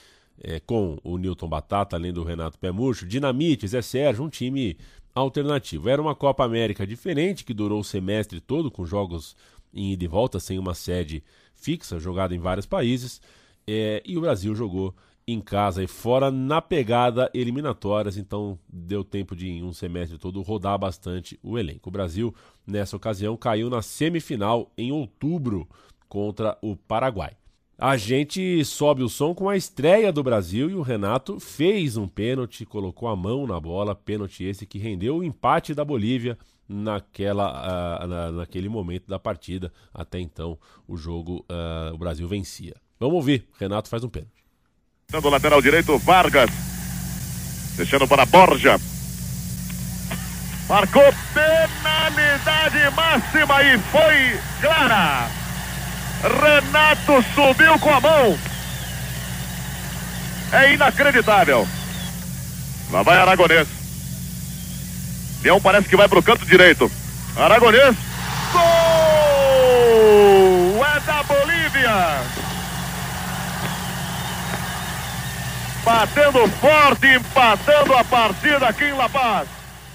é, com o Newton Batata, além do Renato Pé Murcho, Dinamite, Zé Sérgio, um time alternativo. Era uma Copa América diferente, que durou o semestre todo, com jogos em ida e volta, sem uma sede fixa, jogada em vários países. É, e o Brasil jogou em casa e fora na pegada eliminatórias, então deu tempo de, em um semestre todo, rodar bastante o elenco. O Brasil, nessa ocasião, caiu na semifinal em outubro contra o Paraguai. A gente sobe o som com a estreia do Brasil e o Renato fez um pênalti, colocou a mão na bola, pênalti esse que rendeu o empate da Bolívia naquela, uh, na, naquele momento da partida. Até então, o jogo, uh, o Brasil vencia. Vamos ouvir, Renato faz um pênalti. Do lateral direito, Vargas. Deixando para Borja. Marcou penalidade máxima e foi clara. Renato subiu com a mão. É inacreditável. Lá vai Aragonês. Leão parece que vai para o canto direito. Aragonês. Gol! É da Bolívia. Batendo forte, empatando a partida aqui em La Paz.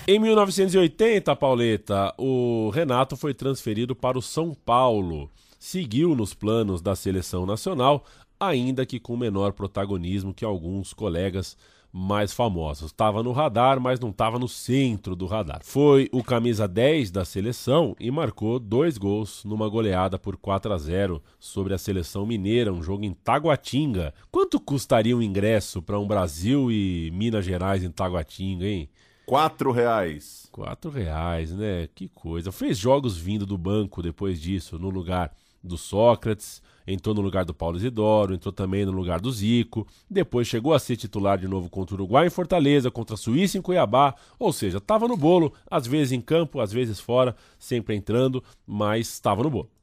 Em 1980, Pauleta, o Renato foi transferido para o São Paulo seguiu nos planos da seleção nacional, ainda que com menor protagonismo que alguns colegas mais famosos. Estava no radar, mas não estava no centro do radar. Foi o camisa 10 da seleção e marcou dois gols numa goleada por 4 a 0 sobre a seleção mineira, um jogo em Taguatinga. Quanto custaria um ingresso para um Brasil e Minas Gerais em Taguatinga, hein? Quatro reais. Quatro reais, né? Que coisa. Fez jogos vindo do banco depois disso, no lugar do Sócrates, entrou no lugar do Paulo Isidoro, entrou também no lugar do Zico, depois chegou a ser titular de novo contra o Uruguai em Fortaleza, contra a Suíça em Cuiabá, ou seja, estava no bolo, às vezes em campo, às vezes fora, sempre entrando, mas estava no bolo.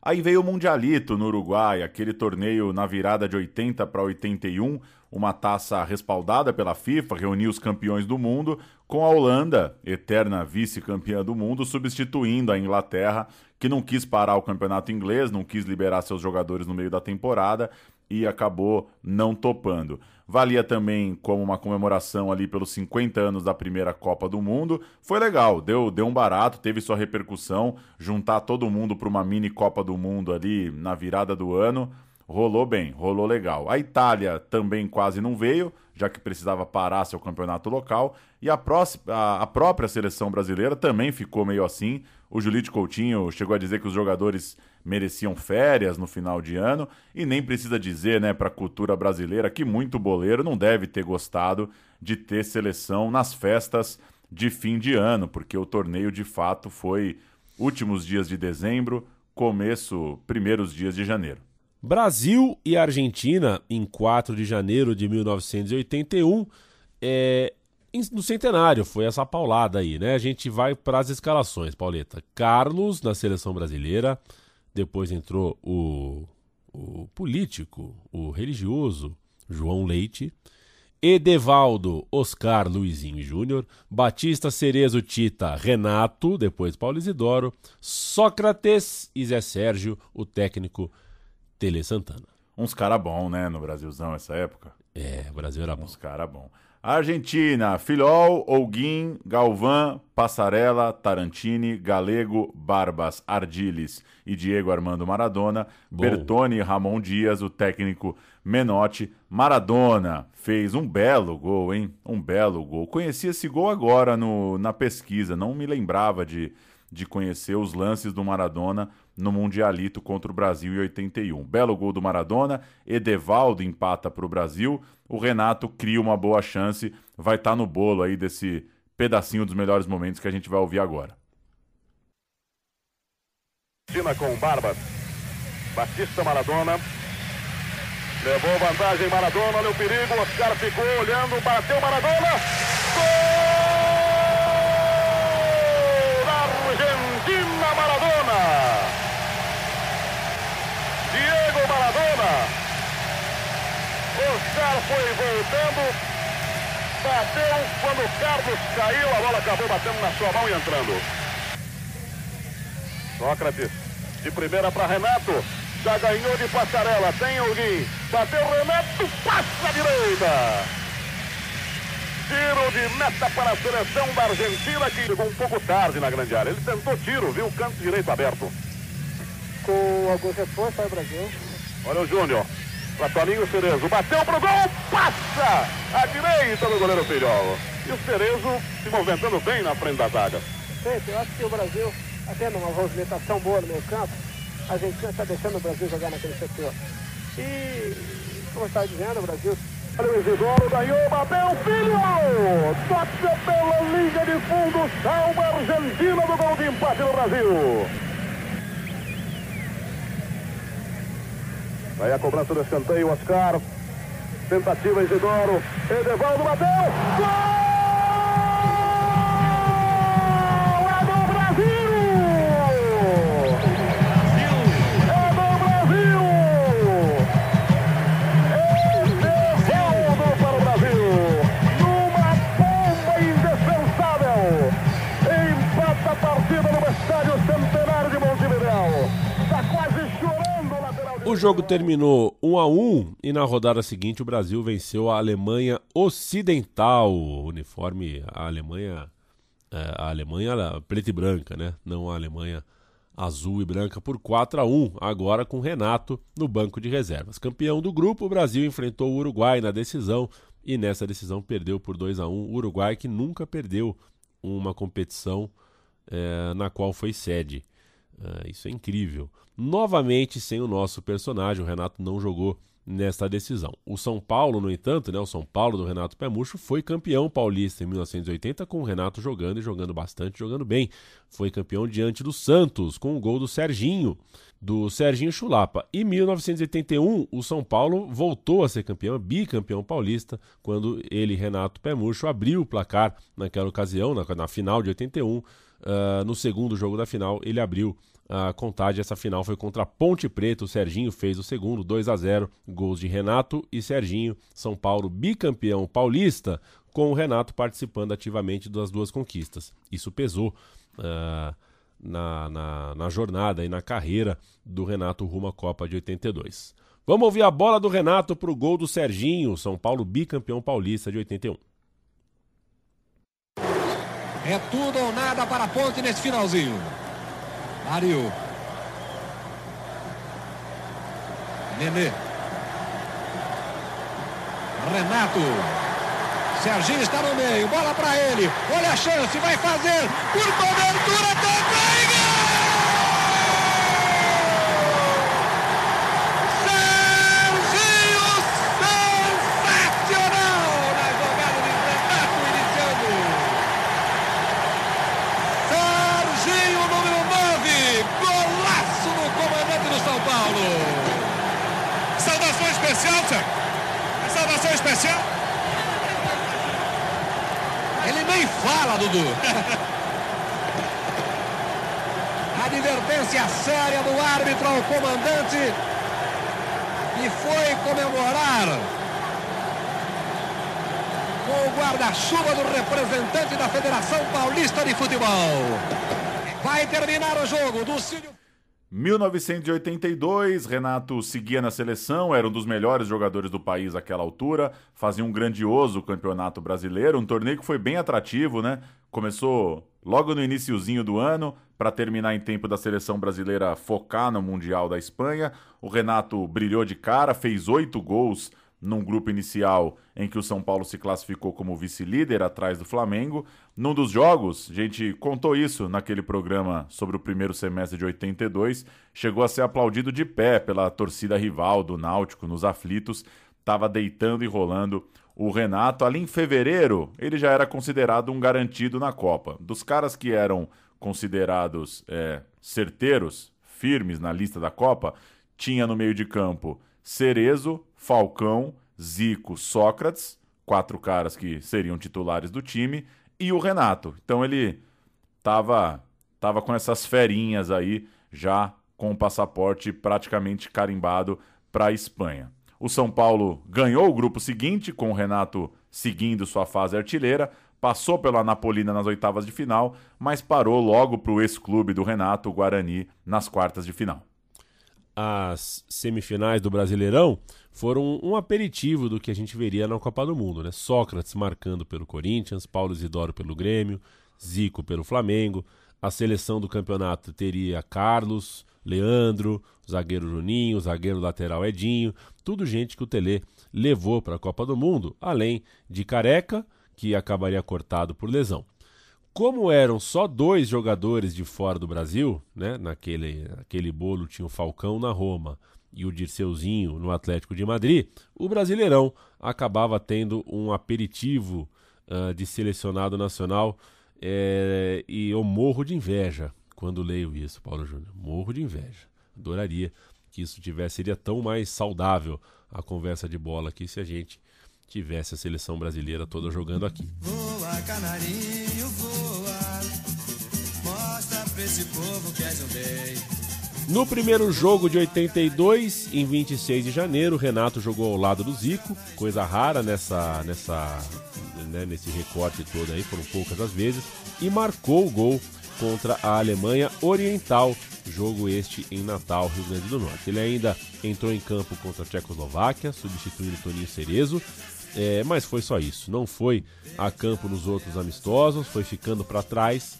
Aí veio o Mundialito no Uruguai, aquele torneio na virada de 80 para 81, uma taça respaldada pela FIFA, reuniu os campeões do mundo, com a Holanda, eterna vice-campeã do mundo, substituindo a Inglaterra, que não quis parar o campeonato inglês, não quis liberar seus jogadores no meio da temporada e acabou não topando. Valia também como uma comemoração ali pelos 50 anos da primeira Copa do Mundo. Foi legal, deu, deu um barato, teve sua repercussão, juntar todo mundo para uma mini Copa do Mundo ali na virada do ano rolou bem, rolou legal. A Itália também quase não veio, já que precisava parar seu campeonato local. E a, próxima, a, a própria seleção brasileira também ficou meio assim. O Julito Coutinho chegou a dizer que os jogadores mereciam férias no final de ano. E nem precisa dizer, né, para a cultura brasileira que muito boleiro não deve ter gostado de ter seleção nas festas de fim de ano, porque o torneio de fato foi últimos dias de dezembro, começo, primeiros dias de janeiro. Brasil e Argentina, em 4 de janeiro de 1981, é, no centenário, foi essa paulada aí, né? A gente vai para as escalações, Pauleta. Carlos na seleção brasileira, depois entrou o, o político, o religioso João Leite, Edevaldo, Oscar Luizinho Júnior, Batista Cerezo Tita, Renato, depois Paulo Isidoro, Sócrates e Zé Sérgio, o técnico Tele Santana. Uns cara bom, né, no Brasilzão essa época. É, o Brasil era bom. Uns cara bom. Argentina, Filol, Olguin, Galvão, Passarela, Tarantini, Galego, Barbas, Ardiles e Diego Armando Maradona, Bom. Bertone, Ramon Dias, o técnico Menotti. Maradona fez um belo gol, hein? Um belo gol. Conheci esse gol agora no, na pesquisa, não me lembrava de, de conhecer os lances do Maradona no Mundialito contra o Brasil em 81. Belo gol do Maradona, Edevaldo empata para o Brasil, o Renato cria uma boa chance, vai estar tá no bolo aí desse pedacinho dos melhores momentos que a gente vai ouvir agora. Cima com Barbas, Batista Maradona, levou vantagem Maradona, olha o perigo, Oscar ficou olhando, bateu Maradona, gol! Argentina Maradona! Chutando. Bateu quando o Carlos caiu, a bola acabou batendo na sua mão e entrando. Sócrates, de primeira para Renato. Já ganhou de passarela, tem alguém. Bateu Renato, passa à direita. Tiro de meta para a seleção da Argentina, que chegou um pouco tarde na grande área. Ele tentou tiro, viu o canto direito aberto. Com alguns reforços para o Brasil. Olha o Júnior. Para Toninho Cerezo. Bateu pro gol, passa à direita do goleiro Filhol. E o Cerezo se movimentando bem na frente da zaga. Eu acho que o Brasil, até numa movimentação boa no meio campo, a Argentina está deixando o Brasil jogar naquele setor. E, como eu estava dizendo, o Brasil Olha o Isidoro, ganhou, bateu, filho! Toca pela linha de fundo, salva a Argentina do gol de empate no Brasil. Aí a cobrança do escanteio, Oscar. Tentativa Isidoro. Edevaldo bateu. Gol! O jogo terminou 1 a 1 e na rodada seguinte o Brasil venceu a Alemanha Ocidental. Uniforme a Alemanha é, a Alemanha preta e branca, né? Não a Alemanha azul e branca por 4 a 1, agora com Renato no banco de reservas. Campeão do grupo, o Brasil enfrentou o Uruguai na decisão e nessa decisão perdeu por 2 a 1. O Uruguai que nunca perdeu uma competição é, na qual foi sede. É, isso é incrível. Novamente sem o nosso personagem, o Renato não jogou nesta decisão. O São Paulo, no entanto, né, o São Paulo do Renato Pemucho foi campeão paulista em 1980 com o Renato jogando e jogando bastante, jogando bem. Foi campeão diante do Santos com o gol do Serginho, do Serginho Chulapa. Em 1981, o São Paulo voltou a ser campeão, bicampeão paulista, quando ele, Renato Pemucho, abriu o placar naquela ocasião, na, na final de 81. Uh, no segundo jogo da final, ele abriu a contagem. Essa final foi contra Ponte Preta. O Serginho fez o segundo, 2 a 0 Gols de Renato e Serginho. São Paulo bicampeão paulista, com o Renato participando ativamente das duas conquistas. Isso pesou uh, na, na, na jornada e na carreira do Renato rumo à Copa de 82. Vamos ouvir a bola do Renato para o gol do Serginho. São Paulo bicampeão paulista de 81. É tudo ou nada para a ponte nesse finalzinho. Mário. Nenê. Renato. Serginho está no meio. Bola para ele. Olha a chance. Vai fazer. Por cobertura também. Serginho sensacional na jogada de Renato iniciando. Serginho, número 9, golaço no comandante do São Paulo. Saudação especial, Tiago. Ele nem fala, Dudu. Advertência séria do árbitro ao comandante que foi comemorar com o guarda-chuva do representante da Federação Paulista de Futebol. Vai terminar o jogo. Ducílio 1982, Renato seguia na seleção, era um dos melhores jogadores do país àquela altura, fazia um grandioso campeonato brasileiro, um torneio que foi bem atrativo, né? Começou logo no iniciozinho do ano, para terminar em tempo da seleção brasileira focar no Mundial da Espanha. O Renato brilhou de cara, fez oito gols num grupo inicial em que o São Paulo se classificou como vice-líder atrás do Flamengo. Num dos jogos, a gente contou isso naquele programa sobre o primeiro semestre de 82, chegou a ser aplaudido de pé pela torcida rival do Náutico nos aflitos, estava deitando e rolando o Renato. Ali em fevereiro, ele já era considerado um garantido na Copa. Dos caras que eram considerados é, certeiros, firmes na lista da Copa, tinha no meio de campo Cerezo, Falcão, Zico, Sócrates, quatro caras que seriam titulares do time, e o Renato. Então ele tava, tava com essas ferinhas aí, já com o passaporte praticamente carimbado para a Espanha. O São Paulo ganhou o grupo seguinte, com o Renato seguindo sua fase artilheira, passou pela Napolina nas oitavas de final, mas parou logo para o ex-clube do Renato, o Guarani, nas quartas de final. As semifinais do Brasileirão foram um aperitivo do que a gente veria na Copa do Mundo, né? Sócrates marcando pelo Corinthians, Paulo Isidoro pelo Grêmio, Zico pelo Flamengo. A seleção do campeonato teria Carlos, Leandro, zagueiro Juninho, zagueiro lateral Edinho, tudo gente que o Tele levou para a Copa do Mundo, além de Careca, que acabaria cortado por lesão. Como eram só dois jogadores de fora do Brasil, né? Naquele, naquele bolo tinha o Falcão na Roma e o Dirceuzinho no Atlético de Madrid, o Brasileirão acabava tendo um aperitivo uh, de selecionado nacional é, e eu morro de inveja quando leio isso, Paulo Júnior. Morro de inveja. Adoraria que isso tivesse, seria tão mais saudável a conversa de bola aqui se a gente tivesse a seleção brasileira toda jogando aqui. Voa, canarinho, voa. Mostra pra esse povo que. No primeiro jogo de 82, em 26 de janeiro, Renato jogou ao lado do Zico, coisa rara nessa, nessa, né, nesse recorte todo aí, foram poucas as vezes, e marcou o gol contra a Alemanha Oriental, jogo este em Natal, Rio Grande do Norte. Ele ainda entrou em campo contra a Tchecoslováquia, substituindo Toninho Cerezo, é, mas foi só isso. Não foi a campo nos outros amistosos, foi ficando para trás.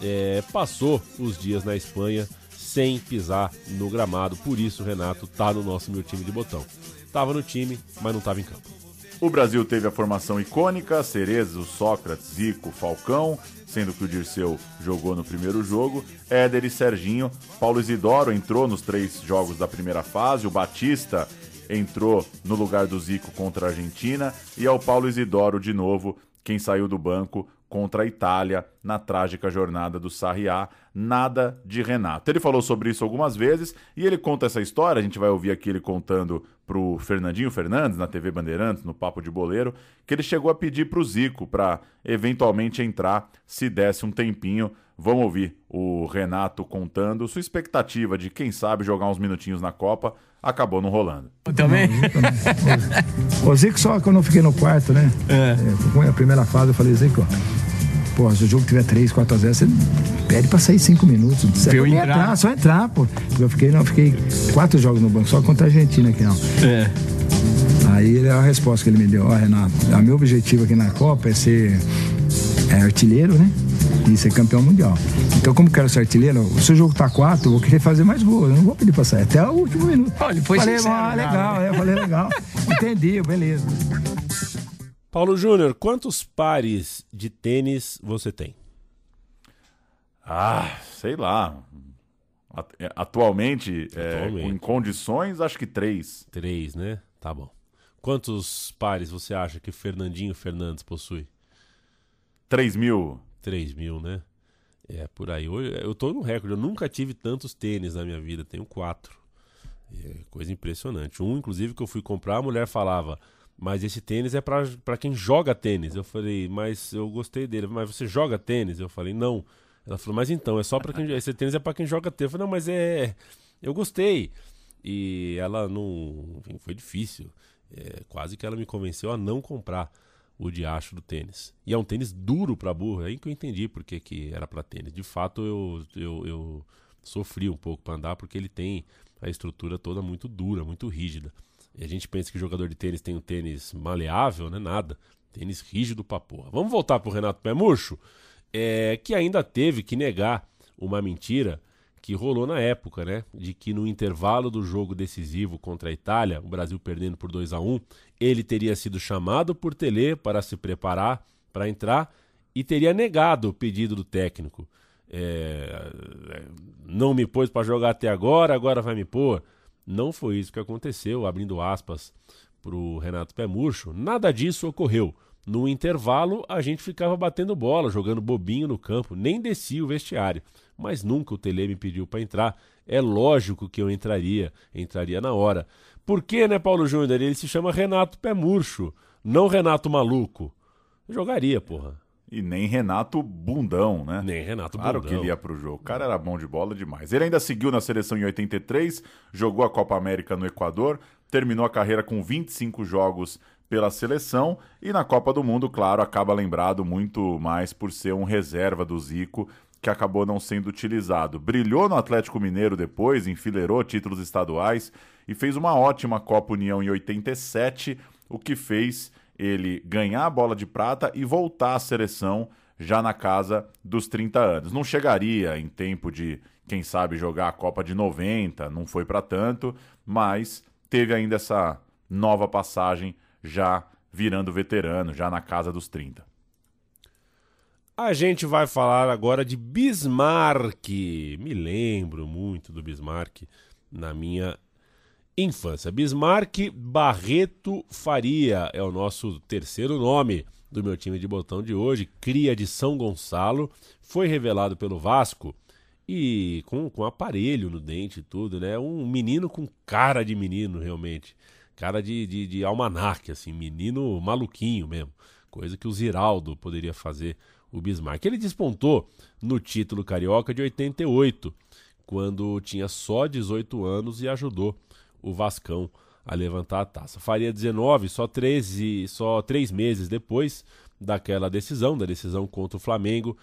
É, passou os dias na Espanha sem pisar no gramado. Por isso, Renato tá no nosso meu time de botão. Tava no time, mas não tava em campo. O Brasil teve a formação icônica: Cerezo, Sócrates, Zico, Falcão, sendo que o Dirceu jogou no primeiro jogo, Éder e Serginho. Paulo Isidoro entrou nos três jogos da primeira fase, o Batista entrou no lugar do Zico contra a Argentina e ao Paulo Isidoro de novo, quem saiu do banco contra a Itália na trágica jornada do Sarriá, nada de Renato. Ele falou sobre isso algumas vezes e ele conta essa história, a gente vai ouvir aqui ele contando pro Fernandinho Fernandes na TV Bandeirantes, no Papo de Boleiro, que ele chegou a pedir pro Zico para eventualmente entrar se desse um tempinho. Vamos ouvir o Renato contando sua expectativa de quem sabe jogar uns minutinhos na Copa, acabou não rolando. Também? O Zico só quando eu fiquei no quarto, né? É. Foi a primeira fase, eu falei, Zico, pô, se o jogo tiver 3, 4 a 0, você pede pra sair 5 minutos. Você eu nem entrar. Só entrar, pô. Porque eu fiquei, não, eu fiquei quatro jogos no banco, só contra a Argentina aqui, não. É. Aí a resposta que ele me deu, ó, Renato, o meu objetivo aqui na Copa é ser é, artilheiro, né? E ser campeão mundial. Então, como quero ser artilheiro, se o jogo tá 4, eu vou querer fazer mais gols. Eu não vou pedir pra sair até o último minuto. Olha, foi falei, sincero, ah, né? legal, é, falei, legal. Entendi, beleza. Paulo Júnior, quantos pares de tênis você tem? Ah, sei lá. At- é, Atualmente, é, Atualmente. em condições, acho que três. Três, né? Tá bom. Quantos pares você acha que Fernandinho Fernandes possui? 3 mil. 3 mil, né? É, por aí. Hoje, eu tô no recorde. Eu nunca tive tantos tênis na minha vida. Tenho quatro. É coisa impressionante. Um, inclusive, que eu fui comprar, a mulher falava: Mas esse tênis é pra quem joga tênis. Eu falei: Mas eu gostei dele. Mas você joga tênis? Eu falei: Não. Ela falou: Mas então, é só pra quem. Esse tênis é pra quem joga tênis. Eu falei: Não, mas é. Eu gostei. E ela não. Enfim, foi difícil. É, quase que ela me convenceu a não comprar o diacho do tênis. E é um tênis duro pra burro. É aí que eu entendi porque que era pra tênis. De fato, eu, eu, eu sofri um pouco pra andar porque ele tem a estrutura toda muito dura, muito rígida. E a gente pensa que jogador de tênis tem um tênis maleável, né? Nada. Tênis rígido pra porra. Vamos voltar pro Renato Pé Murcho, é, que ainda teve que negar uma mentira que rolou na época, né? De que no intervalo do jogo decisivo contra a Itália, o Brasil perdendo por 2 a 1 ele teria sido chamado por Tele para se preparar para entrar e teria negado o pedido do técnico. É, é, não me pôs para jogar até agora, agora vai me pôr. Não foi isso que aconteceu, abrindo aspas para o Renato Pé Murcho. Nada disso ocorreu. No intervalo, a gente ficava batendo bola, jogando bobinho no campo, nem descia o vestiário. Mas nunca o Tele me pediu para entrar. É lógico que eu entraria, entraria na hora. Por que, né, Paulo Júnior? Ele se chama Renato Pé Murcho, não Renato Maluco. Eu jogaria, porra. E nem Renato Bundão, né? Nem Renato Claro Bundão. que ele ia pro jogo. O cara era bom de bola demais. Ele ainda seguiu na seleção em 83, jogou a Copa América no Equador, terminou a carreira com 25 jogos pela seleção e na Copa do Mundo, claro, acaba lembrado muito mais por ser um reserva do Zico que acabou não sendo utilizado. Brilhou no Atlético Mineiro depois, enfileirou títulos estaduais e fez uma ótima Copa União em 87, o que fez ele ganhar a bola de prata e voltar à seleção já na casa dos 30 anos. Não chegaria em tempo de, quem sabe, jogar a Copa de 90, não foi para tanto, mas teve ainda essa nova passagem já virando veterano, já na casa dos 30. A gente vai falar agora de Bismarck. Me lembro muito do Bismarck na minha infância. Bismarck Barreto Faria é o nosso terceiro nome do meu time de botão de hoje. Cria de São Gonçalo. Foi revelado pelo Vasco e com, com aparelho no dente e tudo, né? Um menino com cara de menino, realmente. Cara de, de, de almanac, assim, menino maluquinho mesmo. Coisa que o Ziraldo poderia fazer o Bismarck. Ele despontou no título carioca de 88, quando tinha só 18 anos e ajudou o Vascão a levantar a taça. Faria 19, só 13, só três meses depois daquela decisão, da decisão contra o Flamengo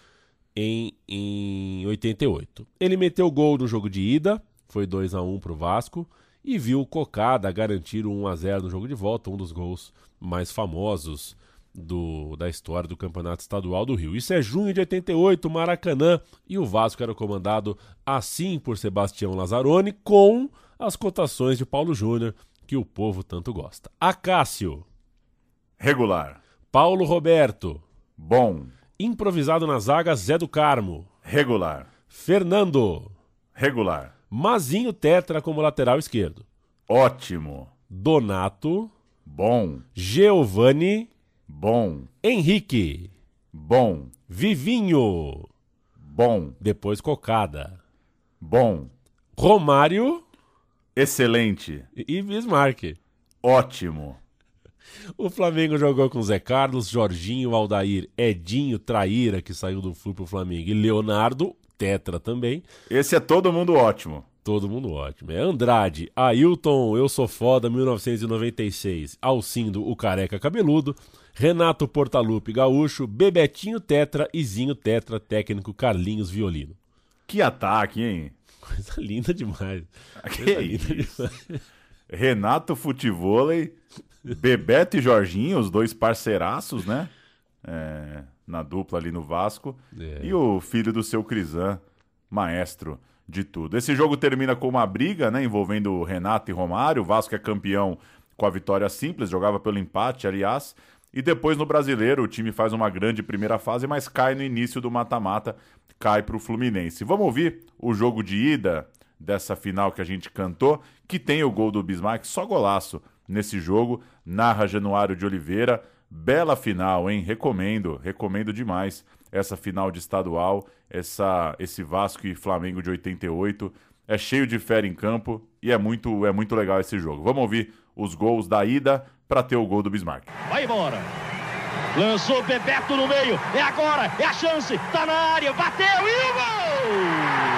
em, em 88. Ele meteu gol no jogo de ida, foi 2 a 1 para o Vasco, e viu o Cocada garantir o 1 a 0 no jogo de volta, um dos gols mais famosos do, da história do Campeonato Estadual do Rio. Isso é junho de 88, Maracanã, e o Vasco era comandado assim por Sebastião Lazzaroni, com as cotações de Paulo Júnior, que o povo tanto gosta. Acácio. Regular. Paulo Roberto. Bom. Improvisado na zaga, Zé do Carmo. Regular. Fernando. Regular. Mazinho Tetra como lateral esquerdo. Ótimo. Donato. Bom. Giovanni. Bom. Henrique. Bom. Vivinho. Bom. Depois Cocada. Bom. Romário. Excelente. E Bismarck. Ótimo. O Flamengo jogou com Zé Carlos, Jorginho, Aldair, Edinho, Traíra, que saiu do Flu pro Flamengo, e Leonardo, Tetra também. Esse é todo mundo ótimo. Todo mundo ótimo. É Andrade, Ailton, Eu Sou Foda, 1996, Alcindo, o Careca Cabeludo, Renato Portaluppi, Gaúcho, Bebetinho Tetra e Zinho Tetra, técnico Carlinhos Violino. Que ataque, hein? Coisa linda demais. Que Coisa linda demais. Renato Futevôlei, Bebeto e Jorginho, os dois parceiraços, né? É, na dupla ali no Vasco. É. E o filho do seu Crisan, maestro de tudo. Esse jogo termina com uma briga, né? Envolvendo Renato e Romário. O Vasco é campeão com a vitória simples, jogava pelo empate, aliás. E depois no brasileiro, o time faz uma grande primeira fase, mas cai no início do mata-mata, cai para o Fluminense. Vamos ouvir o jogo de ida dessa final que a gente cantou, que tem o gol do Bismarck, só golaço nesse jogo, narra Januário de Oliveira. Bela final, hein? Recomendo, recomendo demais essa final de estadual, essa, esse Vasco e Flamengo de 88. É cheio de fera em campo e é muito, é muito legal esse jogo. Vamos ouvir os gols da ida para ter o gol do Bismarck. Vai embora. Lançou Bebeto no meio. É agora, é a chance. Tá na área, bateu e o gol!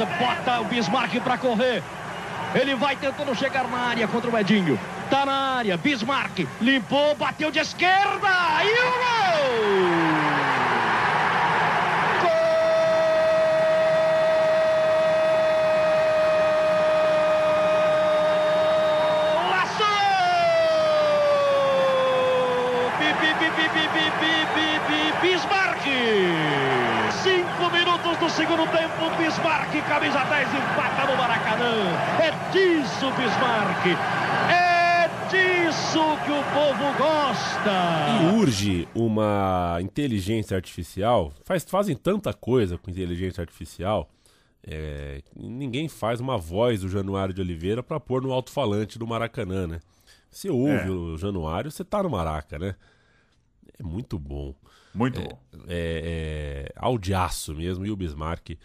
cabeça, bota o Bismarck para correr. Ele vai tentando chegar na área contra o Edinho. Tá na área, Bismarck limpou, bateu de esquerda e o gol! Bismarck! Minutos do segundo tempo, Bismarck, camisa 10, empata no Maracanã. É disso, Bismarck! É disso que o povo gosta! E urge uma inteligência artificial. Faz, fazem tanta coisa com inteligência artificial. É, ninguém faz uma voz do Januário de Oliveira para pôr no alto-falante do Maracanã, né? Você ouve É. o Januário, você tá no Maraca, né? É muito bom. Muito É, bom. É, é mesmo. E o Bismarck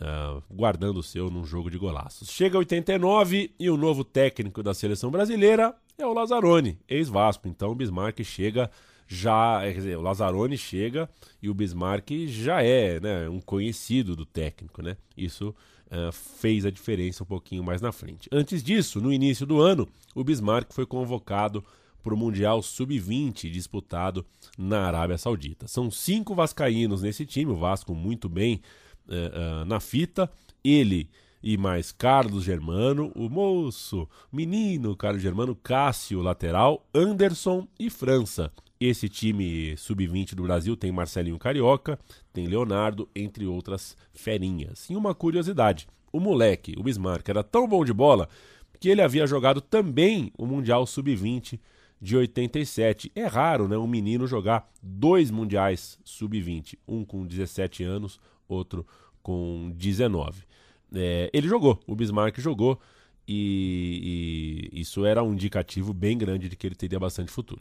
ah, guardando o seu num jogo de golaços. Chega 89 e o novo técnico da seleção brasileira é o Lazzaroni, ex-Vasco. Então o Bismarck chega já. Quer dizer, o Lazzaroni chega e o Bismarck já é né, um conhecido do técnico, né? Isso ah, fez a diferença um pouquinho mais na frente. Antes disso, no início do ano, o Bismarck foi convocado para o Mundial Sub-20 disputado na Arábia Saudita. São cinco vascaínos nesse time, o Vasco muito bem eh, ah, na fita. Ele e mais Carlos Germano, o moço, menino Carlos Germano, Cássio, lateral, Anderson e França. Esse time sub-20 do Brasil tem Marcelinho Carioca, tem Leonardo, entre outras ferinhas. E uma curiosidade: o moleque, o Bismarck, era tão bom de bola que ele havia jogado também o Mundial Sub-20 de 87. É raro, né, um menino jogar dois mundiais sub-20, um com 17 anos, outro com 19. É, ele jogou, o Bismarck jogou e, e isso era um indicativo bem grande de que ele teria bastante futuro.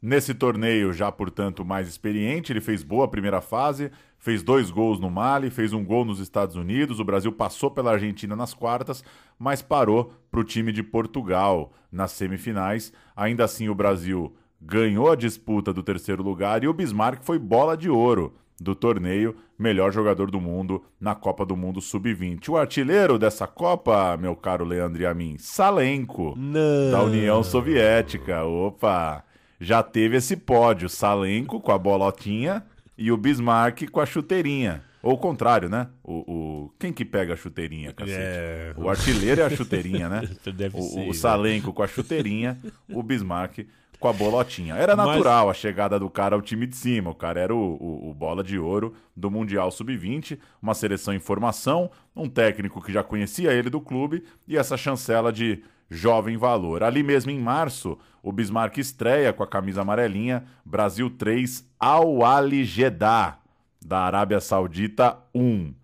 Nesse torneio, já portanto mais experiente, ele fez boa primeira fase, fez dois gols no Mali, fez um gol nos Estados Unidos. O Brasil passou pela Argentina nas quartas, mas parou para o time de Portugal nas semifinais. Ainda assim, o Brasil ganhou a disputa do terceiro lugar e o Bismarck foi bola de ouro do torneio, melhor jogador do mundo na Copa do Mundo Sub-20. O artilheiro dessa Copa, meu caro Leandro a mim, Salenko, da União Soviética. Opa! Já teve esse pódio, Salenko com a bolotinha e o Bismarck com a chuteirinha. Ou o contrário, né? O, o- Quem que pega a chuteirinha, cacete? É. O artilheiro é a chuteirinha, né? Deve o, ser, o né? Salenko com a chuteirinha, o Bismarck com a bolotinha. Era Mas- natural a chegada do cara ao time de cima. O cara era o, o- o bola de ouro do Mundial Sub-20, uma seleção em formação, um técnico que já conhecia ele do clube e essa chancela de jovem valor. Ali mesmo em março, o Bismarck estreia com a camisa amarelinha, Brasil 3, Al Ali Jeddah, da Arábia Saudita 1.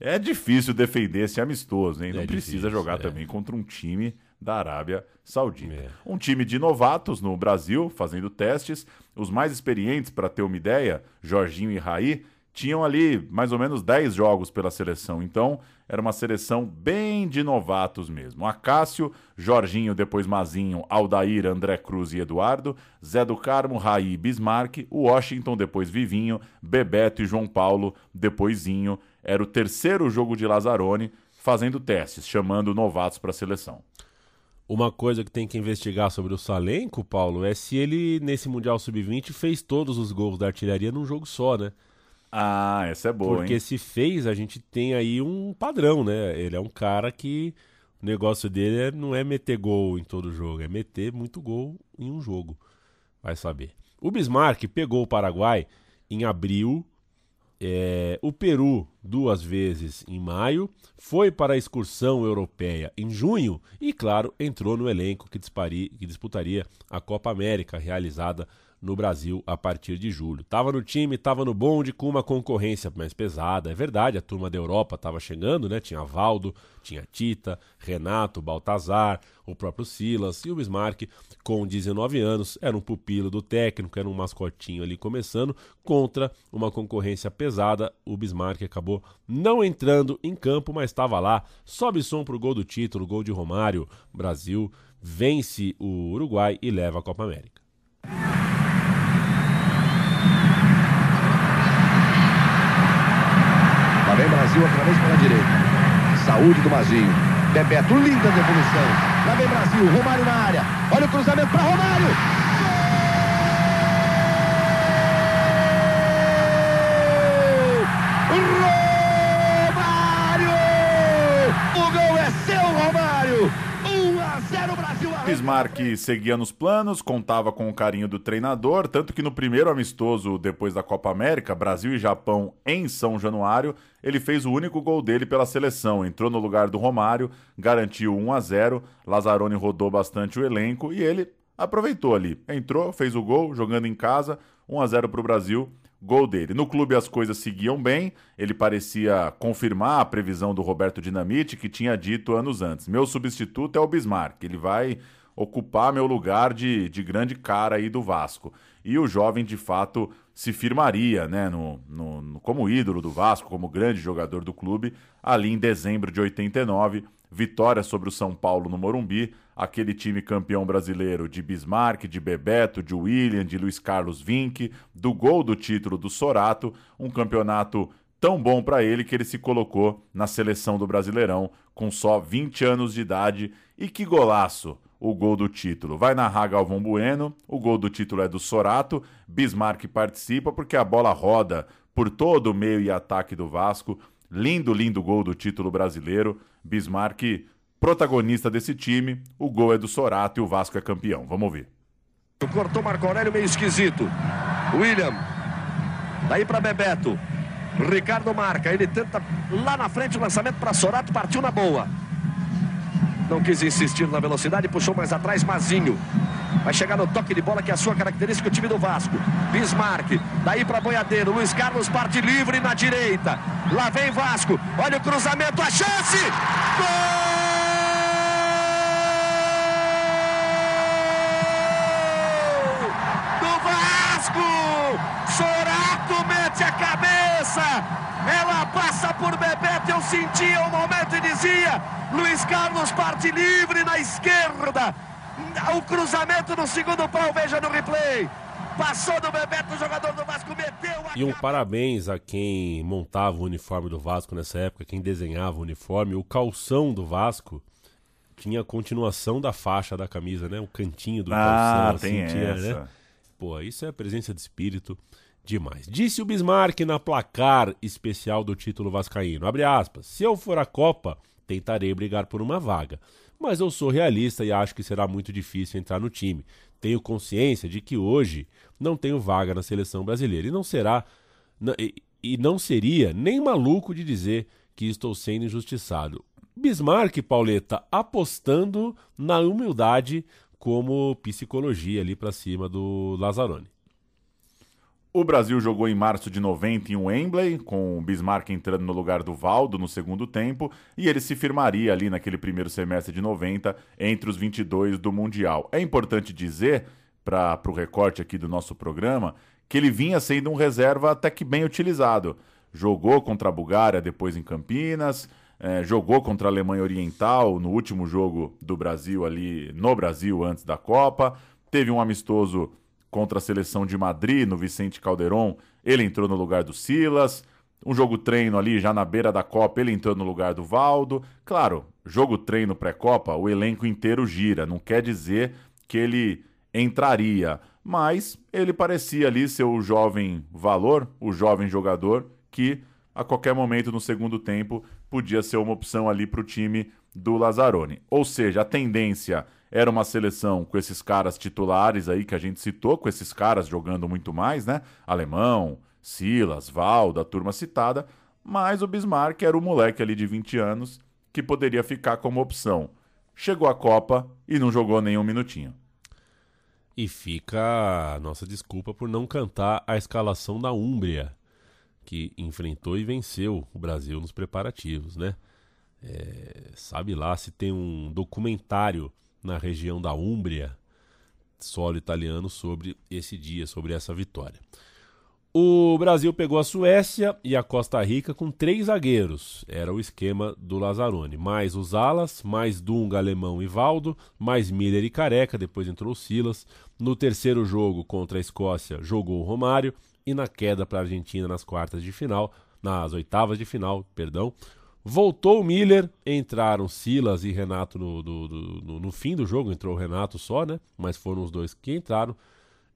É difícil defender esse amistoso, hein? Não É precisa difícil, jogar é. também contra um time da Arábia Saudita. É. Um time de novatos no Brasil, fazendo testes. Os mais experientes, para ter uma ideia, Jorginho e Raí, tinham ali mais ou menos 10 jogos pela seleção. Então, era uma seleção bem de novatos mesmo. Acácio, Jorginho, depois Mazinho, Aldair, André Cruz e Eduardo, Zé do Carmo, Raí, Bismarck, Washington, depois Vivinho, Bebeto e João Paulo, depois Zinho. Era o terceiro jogo de Lazzaroni fazendo testes, chamando novatos para a seleção. Uma coisa que tem que investigar sobre o Salenko, Paulo, é se ele, nesse Mundial Sub-20, fez todos os gols da artilharia num jogo só, né? Ah, essa é boa, Porque hein? se fez, a gente tem aí um padrão, né? Ele é um cara que o negócio dele é- não é meter gol em todo jogo, é meter muito gol em um jogo. Vai saber. O Bismarck pegou o Paraguai em abril, é, o Peru duas vezes em maio, foi para a excursão europeia em junho e, claro, entrou no elenco que, dispari- que disputaria a Copa América realizada no Brasil a partir de julho. Tava no time, tava no bonde com uma concorrência mais pesada. É verdade, a turma da Europa estava chegando, né? Tinha Valdo, tinha Tita, Renato, Baltazar, o próprio Silas e o Bismarck, com 19 anos, era um pupilo do técnico, era um mascotinho ali começando, contra uma concorrência pesada. O Bismarck acabou não entrando em campo, mas estava lá. Sobe som pro gol do título, gol de Romário. Brasil vence o Uruguai e leva a Copa América. Vem Brasil outra vez pela direita. Saúde do Mazinho. Bebeto, linda devolução. Lá vem Brasil, Romário na área. Olha o cruzamento para Romário. O gol é seu, Romário! 1 a 0 Brasil. Bismarck seguia nos planos, contava com o carinho do treinador, tanto que no primeiro amistoso depois da Copa América, Brasil e Japão em São Januário, ele fez o único gol dele pela seleção, entrou no lugar do Romário, garantiu 1 a 0. Lazzaroni rodou bastante o elenco e ele aproveitou ali. Entrou, fez o gol, jogando em casa, 1 a 0 para o Brasil. gol dele. No clube as coisas seguiam bem, ele parecia confirmar a previsão do Roberto Dinamite, que tinha dito anos antes: meu substituto é o Bismarck, ele vai ocupar meu lugar de, de grande cara aí do Vasco. E o jovem, de fato, se firmaria né, no, no, no, como ídolo do Vasco, como grande jogador do clube, ali em dezembro de 89, vitória sobre o São Paulo no Morumbi, aquele time campeão brasileiro de Bismarck, de Bebeto, de William, de Luiz Carlos Vinck, do gol do título do Sorato, um campeonato tão bom para ele que ele se colocou na seleção do Brasileirão com só 20 anos de idade. E que golaço! O gol do título. Vai narrar Galvão Bueno, o gol do título é do Sorato, Bismarck participa porque a bola roda por todo o meio e ataque do Vasco. Lindo, lindo gol do título brasileiro. Bismarck, protagonista desse time. O gol é do Sorato e o Vasco é campeão. Vamos ouvir. Cortou Marco Aurélio meio esquisito. William. Daí para Bebeto. Ricardo marca. Ele tenta lá na frente o lançamento para Sorato. Partiu na boa. Não quis insistir na velocidade. Puxou mais atrás. Mazinho. Vai chegar no toque de bola que é a sua característica, o time do Vasco. Bismarck, daí para Boiadeiro. Luiz Carlos parte livre na direita. Lá vem Vasco. Olha o cruzamento, a chance! Gol! Do Vasco! Sorato mete a cabeça! Por Bebeto, eu sentia o momento e dizia: Luiz Carlos parte livre na esquerda. O cruzamento no segundo pau, veja no replay. Passou do Bebeto, o jogador do Vasco meteu a E um parabéns a quem montava o uniforme do Vasco nessa época, quem desenhava o uniforme. O calção do Vasco tinha a continuação da faixa da camisa, né? O cantinho do Ah, calção. tem assim, tinha, essa. né? Pô, isso é presença de espírito demais. Disse o Bismarck na placar especial do título vascaíno. Abre aspas. Se eu for à Copa, tentarei brigar por uma vaga. Mas eu sou realista e acho que será muito difícil entrar no time. Tenho consciência de que hoje não tenho vaga na seleção brasileira. E não será. e- não seria nem maluco de dizer que estou sendo injustiçado. Bismarck, Pauleta, apostando na humildade como psicologia ali pra cima do Lazzaroni. O Brasil jogou em março de 90 em Wembley, com o Bismarck entrando no lugar do Valdo no segundo tempo, e ele se firmaria ali naquele primeiro semestre de 90 entre os 22 do Mundial. É importante dizer, para o recorte aqui do nosso programa, que ele vinha sendo um reserva até que bem utilizado. Jogou contra a Bulgária depois em Campinas, eh, jogou contra a Alemanha Oriental no último jogo do Brasil ali no Brasil antes da Copa, teve um amistoso contra a seleção de Madrid, no Vicente Calderon, ele entrou no lugar do Silas. Um jogo treino ali, já na beira da Copa, ele entrou no lugar do Valdo. Claro, jogo treino pré-Copa, o elenco inteiro gira. Não quer dizer que ele entraria, mas ele parecia ali ser o jovem valor, o jovem jogador que a qualquer momento no segundo tempo podia ser uma opção ali para o time do Lazzaroni. Ou seja, a tendência era uma seleção com esses caras titulares aí que a gente citou, com esses caras jogando muito mais, né? Alemão, Silas, Valda, a turma citada, mas o Bismarck era o moleque ali de 20 anos que poderia ficar como opção. Chegou a Copa e não jogou nenhum minutinho. E fica a nossa desculpa por não cantar a escalação da Úmbria, que enfrentou e venceu o Brasil nos preparativos, né? É, sabe lá se tem um documentário na região da Úmbria, solo italiano, sobre esse dia, sobre essa vitória. O Brasil pegou a Suécia e a Costa Rica com três zagueiros. Era o esquema do Lazzaroni. Mais os alas, mais Dunga, Alemão e Valdo, mais Miller e Careca, depois entrou o Silas. No terceiro jogo contra a Escócia, jogou o Romário. E na queda para a Argentina nas quartas de final, nas oitavas de final, perdão, voltou o Miller, entraram Silas e Renato no, do- do- no, no fim do jogo, entrou o Renato só, né? Mas foram os dois que entraram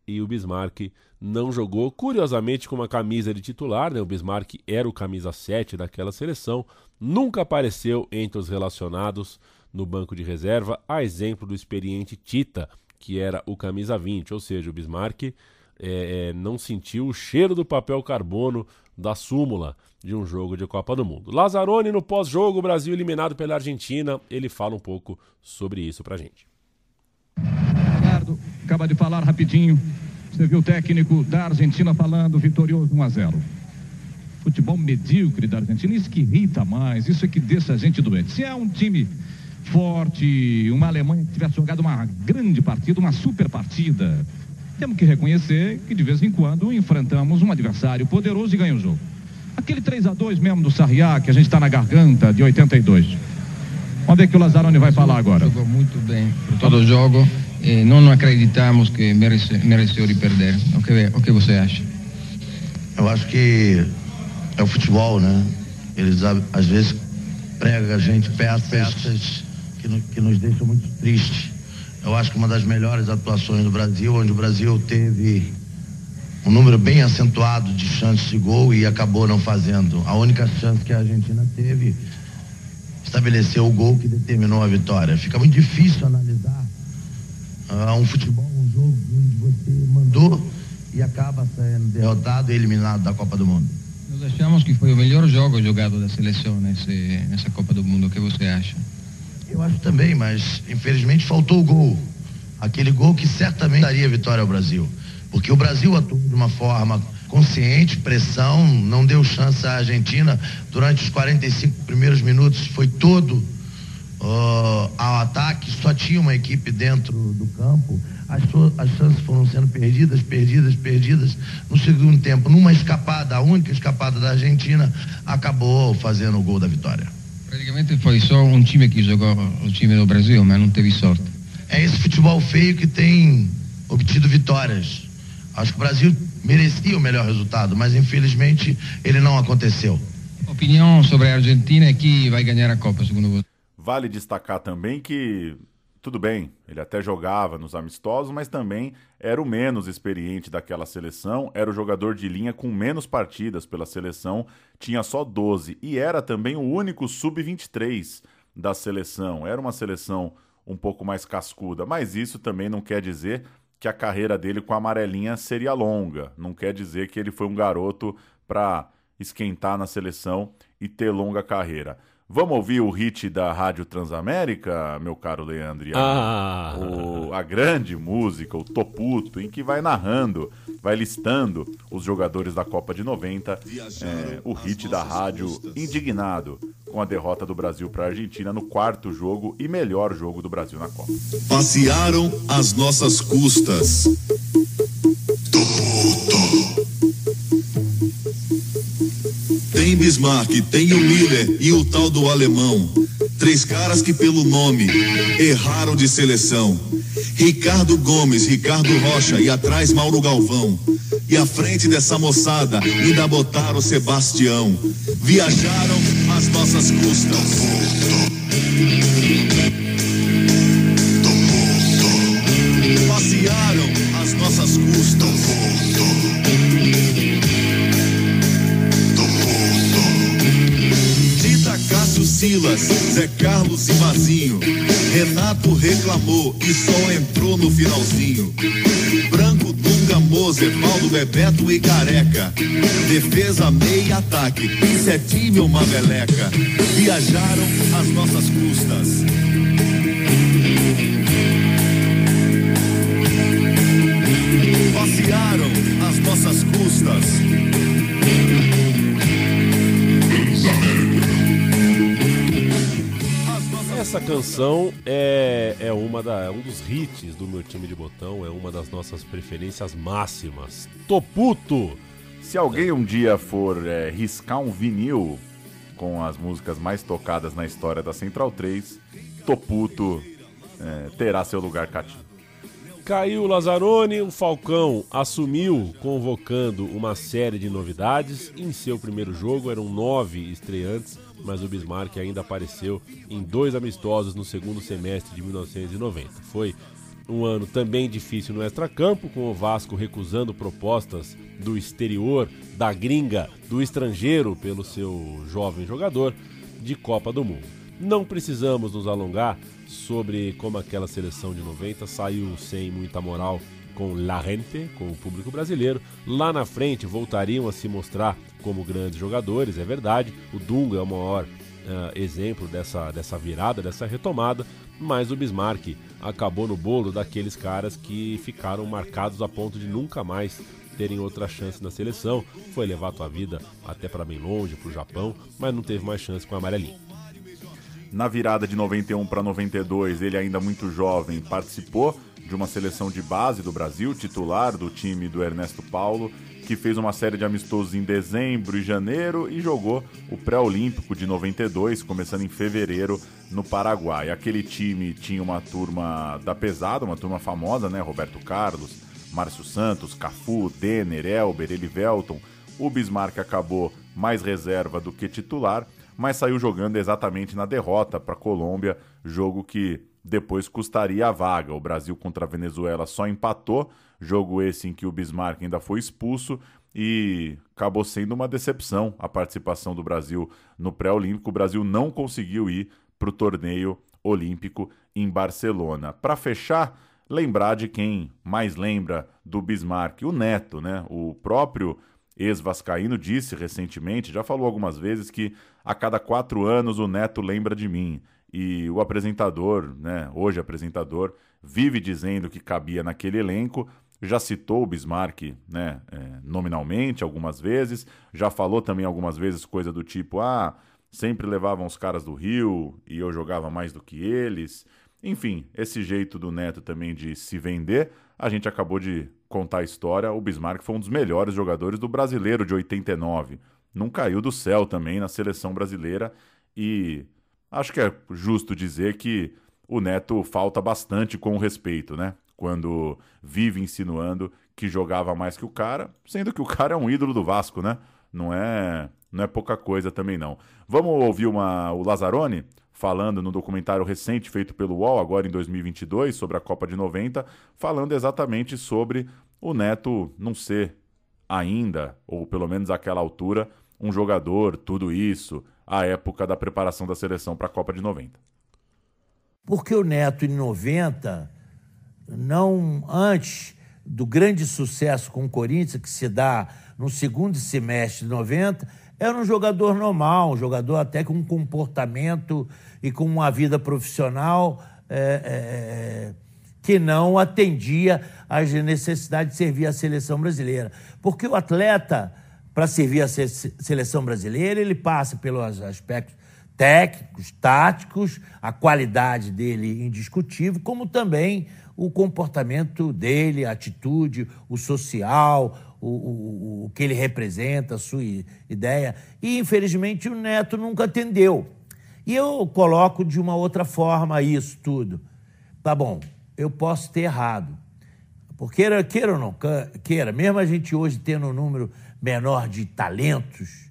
e o Bismarck não jogou, curiosamente com uma camisa de titular, né? O Bismarck era o camisa 7 daquela seleção, nunca apareceu entre os relacionados no banco de reserva, a exemplo do experiente Tita, que era o camisa 20, ou seja, o Bismarck é, é, não sentiu o cheiro do papel carbono da súmula de um jogo de Copa do Mundo. Lazzaroni no pós-jogo, Brasil eliminado pela Argentina, ele fala um pouco sobre isso pra gente. Ricardo acaba de falar rapidinho Você viu o técnico da Argentina falando vitorioso 1 a 0. Futebol medíocre da Argentina, isso que irrita mais, isso é que deixa a gente doente. Se é um time forte, uma Alemanha que tivesse jogado uma grande partida, uma super partida, temos que reconhecer que de vez em quando enfrentamos um adversário poderoso e ganha o jogo. Aquele 3 a 2 mesmo do Sarriá, que a gente está na garganta, de 82. Vamos ver o que o Lazzaroni vai falar agora. Jogou muito bem por todo o jogo e não acreditamos que merece, mereceu de perder. O que, o que você acha? Eu acho que é o futebol, né? Eles às vezes pregam a gente peças que, no- que nos deixam muito tristes. Eu acho que uma das melhores atuações do Brasil, onde o Brasil teve um número bem acentuado de chances de gol e acabou não fazendo. A única chance que a Argentina teve estabeleceu o gol que determinou a vitória. Fica muito difícil analisar ah, um futebol, um jogo onde você mandou e acaba sendo derrotado e eliminado da Copa do Mundo. Nós achamos que foi o melhor jogo jogado da seleção nessa Copa do Mundo. O que você acha? Eu acho também, mas infelizmente faltou o gol. Aquele gol que certamente daria vitória ao Brasil. Porque o Brasil atuou de uma forma consciente, pressão, não deu chance à Argentina durante os 45 primeiros minutos, foi todo ah, ao ataque, só tinha uma equipe dentro do campo. As, as chances foram sendo perdidas, perdidas, perdidas. No segundo tempo, numa escapada, a única escapada da Argentina, acabou fazendo o gol da vitória. Praticamente foi só um time que jogou o time do Brasil, mas não teve sorte. É esse futebol feio que tem obtido vitórias. Acho que o Brasil merecia o melhor resultado, mas infelizmente ele não aconteceu. Opinião sobre a Argentina é que vai ganhar a Copa, segundo você. Vale destacar também que, tudo bem, ele até jogava nos amistosos, mas também era o menos experiente daquela seleção, era o jogador de linha com menos partidas pela seleção, tinha só 12 e era também o único sub-23 da seleção. Era uma seleção um pouco mais cascuda, mas isso também não quer dizer que a carreira dele com a amarelinha seria longa. Não quer dizer que ele foi um garoto para esquentar na seleção e ter longa carreira. Vamos ouvir o hit da Rádio Transamérica, meu caro Leandro? a- Ah. o- a grande música, o Toputo, em que vai narrando, vai listando os jogadores da Copa de 90, é, o hit da rádio indignado com a derrota do Brasil para a Argentina no quarto jogo e melhor jogo do Brasil na Copa. Passearam às nossas custas. Tem Bismarck, tem o Miller e o tal do alemão. Três caras que pelo nome erraram de seleção. Ricardo Gomes, Ricardo Rocha e atrás Mauro Galvão. E à frente dessa moçada ainda botaram Sebastião. Viajaram às nossas custas. Passearam às nossas custas. Silas, Zé Carlos e Mazinho. Renato reclamou e só entrou no finalzinho. Branco, Dunga, Moser, Paulo, Bebeto e Careca. Defesa, meia ataque. Isso é uma meleca? Viajaram às nossas custas. Passearam às nossas custas. Essa canção é, é uma da, é um dos hits do meu time de botão, é uma das nossas preferências máximas. Toputo! Se alguém um dia for é, riscar um vinil com as músicas mais tocadas na história da Central 3, Toputo é, terá seu lugar cativo. Caiu o Lazzaroni, o Falcão assumiu convocando uma série de novidades. Em seu primeiro jogo eram nove estreantes, mas o Bismarck ainda apareceu em dois amistosos no segundo semestre de 1990. Foi um ano também difícil no extracampo, com o Vasco recusando propostas do exterior, da gringa, do estrangeiro pelo seu jovem jogador de Copa do Mundo. Não precisamos nos alongar sobre como aquela seleção de 90 saiu sem muita moral com La Gente, com o público brasileiro. Lá na frente voltariam a se mostrar como grandes jogadores, é verdade. O Dunga é o maior ah, exemplo dessa, dessa virada, dessa retomada, mas o Bismarck acabou no bolo daqueles caras que ficaram marcados a ponto de nunca mais terem outra chance na seleção. Foi levar tua vida até para bem longe, pro Japão, mas não teve mais chance com a amarelinha. Na virada de 91 para 92, ele ainda muito jovem participou de uma seleção de base do Brasil, titular do time do Ernesto Paulo, que fez uma série de amistosos em dezembro e janeiro e jogou o pré-olímpico de 92, começando em fevereiro no Paraguai. Aquele time tinha uma turma da pesada, uma turma famosa, né? Roberto Carlos, Márcio Santos, Cafu, Denner, Elber, Elivelton. O Bismarck acabou mais reserva do que titular, mas saiu jogando exatamente na derrota para a Colômbia, jogo que depois custaria a vaga. O Brasil contra a Venezuela só empatou, jogo esse em que o Bismarck ainda foi expulso e acabou sendo uma decepção a participação do Brasil no pré-olímpico. O Brasil não conseguiu ir para o torneio olímpico em Barcelona. Para fechar, lembrar de quem mais lembra do Bismarck, o Neto, né? O próprio ex-vascaíno disse recentemente, já falou algumas vezes que a cada quatro anos o Neto lembra de mim. E o apresentador, né, hoje apresentador, vive dizendo que cabia naquele elenco. Já citou o Bismarck né, é, nominalmente algumas vezes, já falou também algumas vezes coisa do tipo: ah, sempre levavam os caras do Rio e eu jogava mais do que eles. Enfim, esse jeito do Neto também de se vender, a gente acabou de contar a história. O Bismarck foi um dos melhores jogadores do brasileiro de 89. Não caiu do céu também na seleção brasileira e acho que é justo dizer que o Neto falta bastante com respeito, né? Quando vive insinuando que jogava mais que o cara, sendo que o cara é um ídolo do Vasco, né? Não é, não é pouca coisa também não. Vamos ouvir uma, o Lazzaroni falando no documentário recente feito pelo UOL, agora em 2022, sobre a Copa de 90, falando exatamente sobre o Neto não ser ainda, ou pelo menos àquela altura, um jogador, tudo isso, à época da preparação da seleção para a Copa de 90. Porque o Neto, em 90, não antes do grande sucesso com o Corinthians, que se dá no segundo semestre de 90, era um jogador normal, um jogador até com um comportamento e com uma vida profissional é, é, que não atendia às necessidades de servir a seleção brasileira. Porque o atleta, para servir a se seleção brasileira, ele passa pelos aspectos técnicos, táticos, a qualidade dele indiscutível, como também o comportamento dele, a atitude, o social, o, o, o que ele representa, a sua ideia. E, infelizmente, o Neto nunca atendeu. E eu coloco de uma outra forma isso tudo. Tá bom, eu posso ter errado. Porque queira ou não queira, mesmo a gente hoje tendo um número menor de talentos,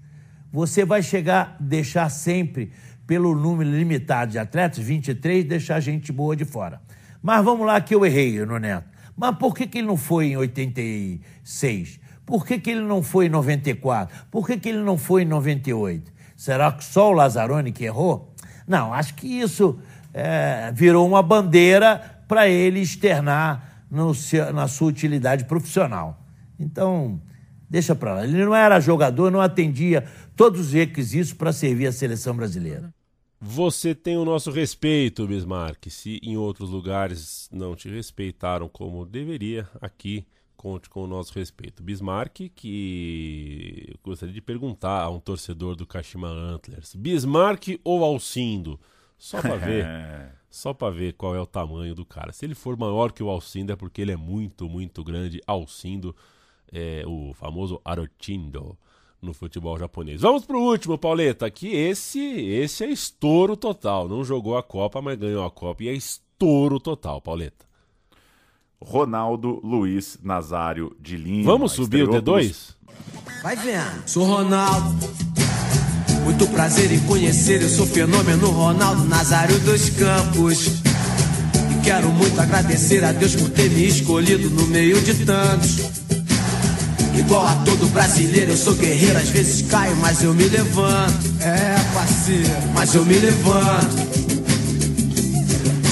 você vai chegar, deixar sempre, pelo número limitado de atletas, 23, deixar gente boa de fora. Mas vamos lá que eu errei no Neto. Mas por que, que ele não foi em 86? Por que, que ele não foi em 94? Por que, que ele não foi em 98? Será que só o Lazzaroni que errou? Não, acho que isso é, virou uma bandeira para ele externar no, na sua utilidade profissional. Então, deixa para lá. Ele não era jogador, não atendia todos os requisitos para servir a seleção brasileira. Você tem o nosso respeito, Bismarck. Se em outros lugares não te respeitaram como deveria, aqui conte com o nosso respeito. Bismarck, que eu gostaria de perguntar a um torcedor do Kashima Antlers: Bismarck ou Alcindo? Só para ver. só para ver qual é o tamanho do cara. Se ele for maior que o Alcindo é porque ele é muito, muito grande. Alcindo, é, o famoso Arochindo no futebol japonês. Vamos pro último, Pauleta, que esse, esse é estouro total. Não jogou a Copa, mas ganhou a Copa e é estouro total, Pauleta. Ronaldo Luiz Nazário de Lima. Vamos subir o D2? Vai vendo. Sou Ronaldo. Muito prazer em conhecer, eu sou fenômeno Ronaldo Nazário dos Campos. E quero muito agradecer a Deus por ter me escolhido no meio de tantos. Igual a todo brasileiro, eu sou guerreiro, às vezes caio, mas eu me levanto. É, parceiro, mas eu me levanto.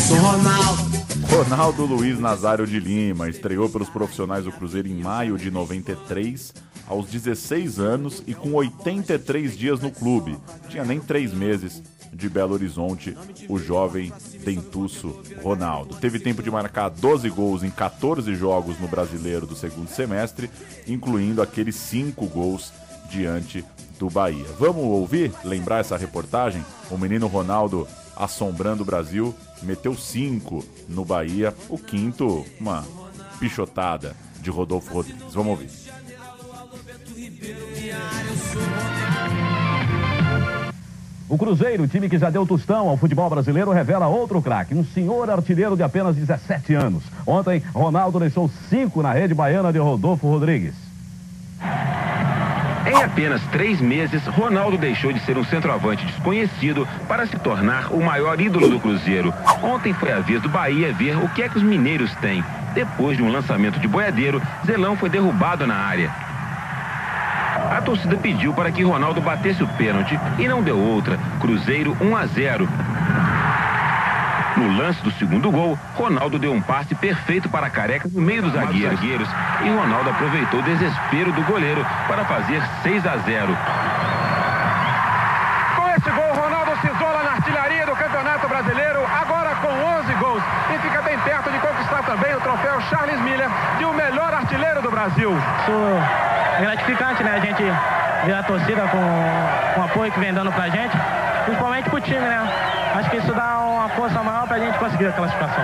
Sou Ronaldo. Ronaldo Luiz Nazário de Lima estreou pelos profissionais do Cruzeiro em maio de 93, aos 16 anos e com 83 dias no clube. Tinha nem três meses de Belo Horizonte, o jovem dentuço Ronaldo. Teve tempo de marcar 12 gols em 14 jogos no Brasileiro do segundo semestre, incluindo aqueles 5 gols diante do Bahia. Vamos ouvir, lembrar essa reportagem? O menino Ronaldo assombrando o Brasil, meteu 5 no Bahia, o quinto, uma pichotada de Rodolfo Rodrigues. Vamos ouvir. O Cruzeiro, time que já deu tostão ao futebol brasileiro, revela outro craque, um senhor artilheiro de apenas 17 anos. Ontem, Ronaldo deixou cinco na rede baiana de Rodolfo Rodrigues. Em apenas três meses, Ronaldo deixou de ser um centroavante desconhecido para se tornar o maior ídolo do Cruzeiro. Ontem foi a vez do Bahia ver o que é que os mineiros têm. Depois de um lançamento de boiadeiro, Zelão foi derrubado na área. A torcida pediu para que Ronaldo batesse o pênalti e não deu outra. Cruzeiro 1 a 0. No lance do segundo gol, Ronaldo deu um passe perfeito para Careca no meio dos zagueiros. E Ronaldo aproveitou o desespero do goleiro para fazer 6 a 0. Com esse gol, Ronaldo se isola na artilharia do Campeonato Brasileiro, agora com 11 gols. E fica bem perto de conquistar também o troféu Charles Miller de o melhor artilheiro do Brasil. Gratificante, né? A gente ver a torcida com, com o apoio que vem dando pra gente, principalmente pro time, né? Acho que isso dá uma força maior pra gente conseguir a classificação.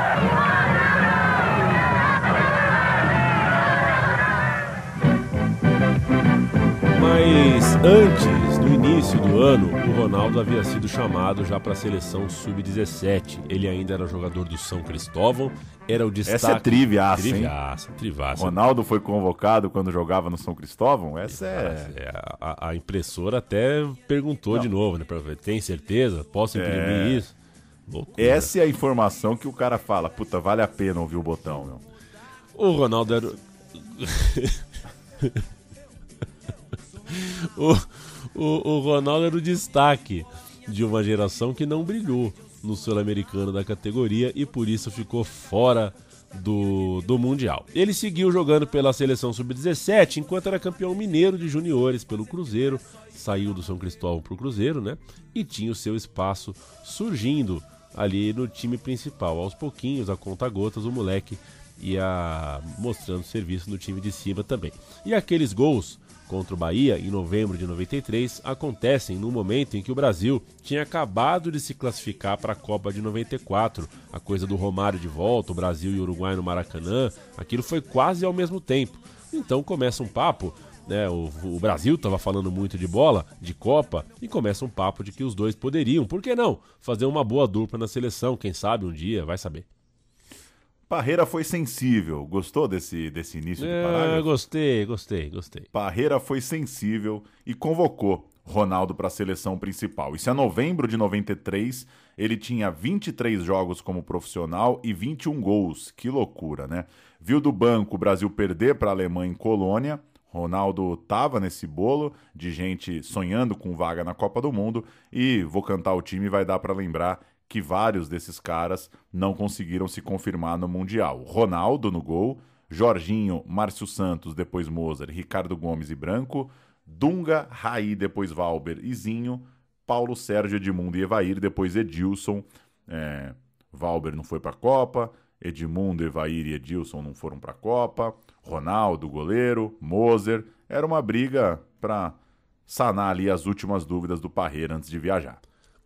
Mas antes, no início do ano, o Ronaldo havia sido chamado já para a seleção sub-17. Ele ainda era jogador do São Cristóvão, era o destaque. Essa é triviaça, hein? Triviaça, triviaça. Ronaldo foi convocado quando jogava no São Cristóvão? Essa é. É, a, a impressora até perguntou Não. de novo, né? pra ver, Tem certeza? Posso imprimir É. isso? Loucura. Essa é a informação que o cara fala. Puta, vale a pena ouvir o botão, meu. O Ronaldo era. o, o, o Ronaldo era o destaque de uma geração que não brilhou no Sul-Americano da categoria e por isso ficou fora do, do Mundial. Ele seguiu jogando pela seleção sub-17 enquanto era campeão mineiro de juniores pelo Cruzeiro, saiu do São Cristóvão para o Cruzeiro, né? E tinha o seu espaço surgindo ali no time principal. Aos pouquinhos, a conta gotas, o moleque ia mostrando serviço no time de cima também. E aqueles gols contra o Bahia em novembro de 93 acontecem no momento em que o Brasil tinha acabado de se classificar para a Copa de 94. A coisa do Romário de volta, o Brasil e o Uruguai no Maracanã, aquilo foi quase ao mesmo tempo. Então começa um papo, né? O, o Brasil estava falando muito de bola, de Copa, e começa um papo de que os dois poderiam, por que não, fazer uma boa dupla na seleção, quem sabe um dia, vai saber. Parreira foi sensível. Gostou desse, desse início de É, parágrafo? gostei, gostei, gostei. Parreira foi sensível e convocou Ronaldo para a seleção principal. Isso é novembro de 93. Ele tinha 23 jogos como profissional e 21 gols. Que loucura, né? Viu do banco o Brasil perder para a Alemanha em Colônia. Ronaldo tava nesse bolo de gente sonhando com vaga na Copa do Mundo e vou cantar o time vai dar para lembrar que vários desses caras não conseguiram se confirmar no Mundial. Ronaldo no gol, Jorginho, Márcio Santos, depois Mozart, Ricardo Gomes e Branco, Dunga, Raí, depois Valber e Zinho, Paulo Sérgio, Edmundo e Evair, depois Edilson. É, Valber não foi para a Copa, Edmundo, Evair e Edilson não foram para a Copa, Ronaldo, goleiro, Moser. Era uma briga para sanar ali as últimas dúvidas do Parreira antes de viajar.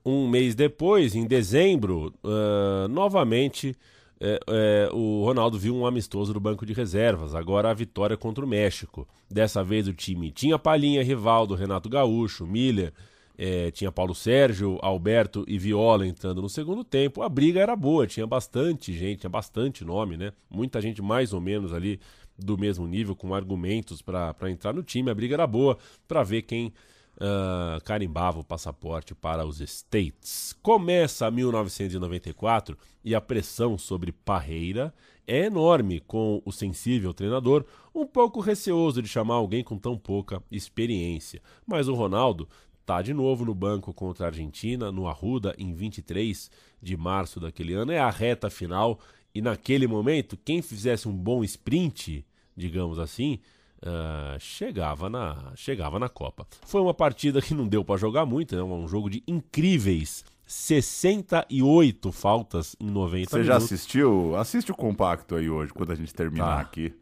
Um mês depois, em dezembro, ah, novamente é, é, o Ronaldo viu um amistoso do banco de reservas. Agora a vitória contra o México. Dessa vez o time tinha Palhinha, Rivaldo, Renato Gaúcho, Miller, é, tinha Paulo Sérgio, Alberto e Viola entrando no segundo tempo. A briga era boa, tinha bastante gente, tinha bastante nome, né? Muita gente mais ou menos ali do mesmo nível, com argumentos para entrar no time. A briga era boa para ver quem ah, carimbava o passaporte para os States. Começa 1994 e a pressão sobre Parreira é enorme, com o sensível treinador um pouco receoso de chamar alguém com tão pouca experiência. Mas o Ronaldo tá de novo no banco contra a Argentina, no Arruda, em 23 de março daquele ano. É a reta final e naquele momento, quem fizesse um bom sprint, digamos assim, ah, chegava, na, chegava na Copa. Foi uma partida que não deu para jogar muito, né? um jogo de incríveis 68 faltas em 90 Você já minutos. assistiu? Assiste o compacto aí hoje, quando a gente terminar Tá. aqui.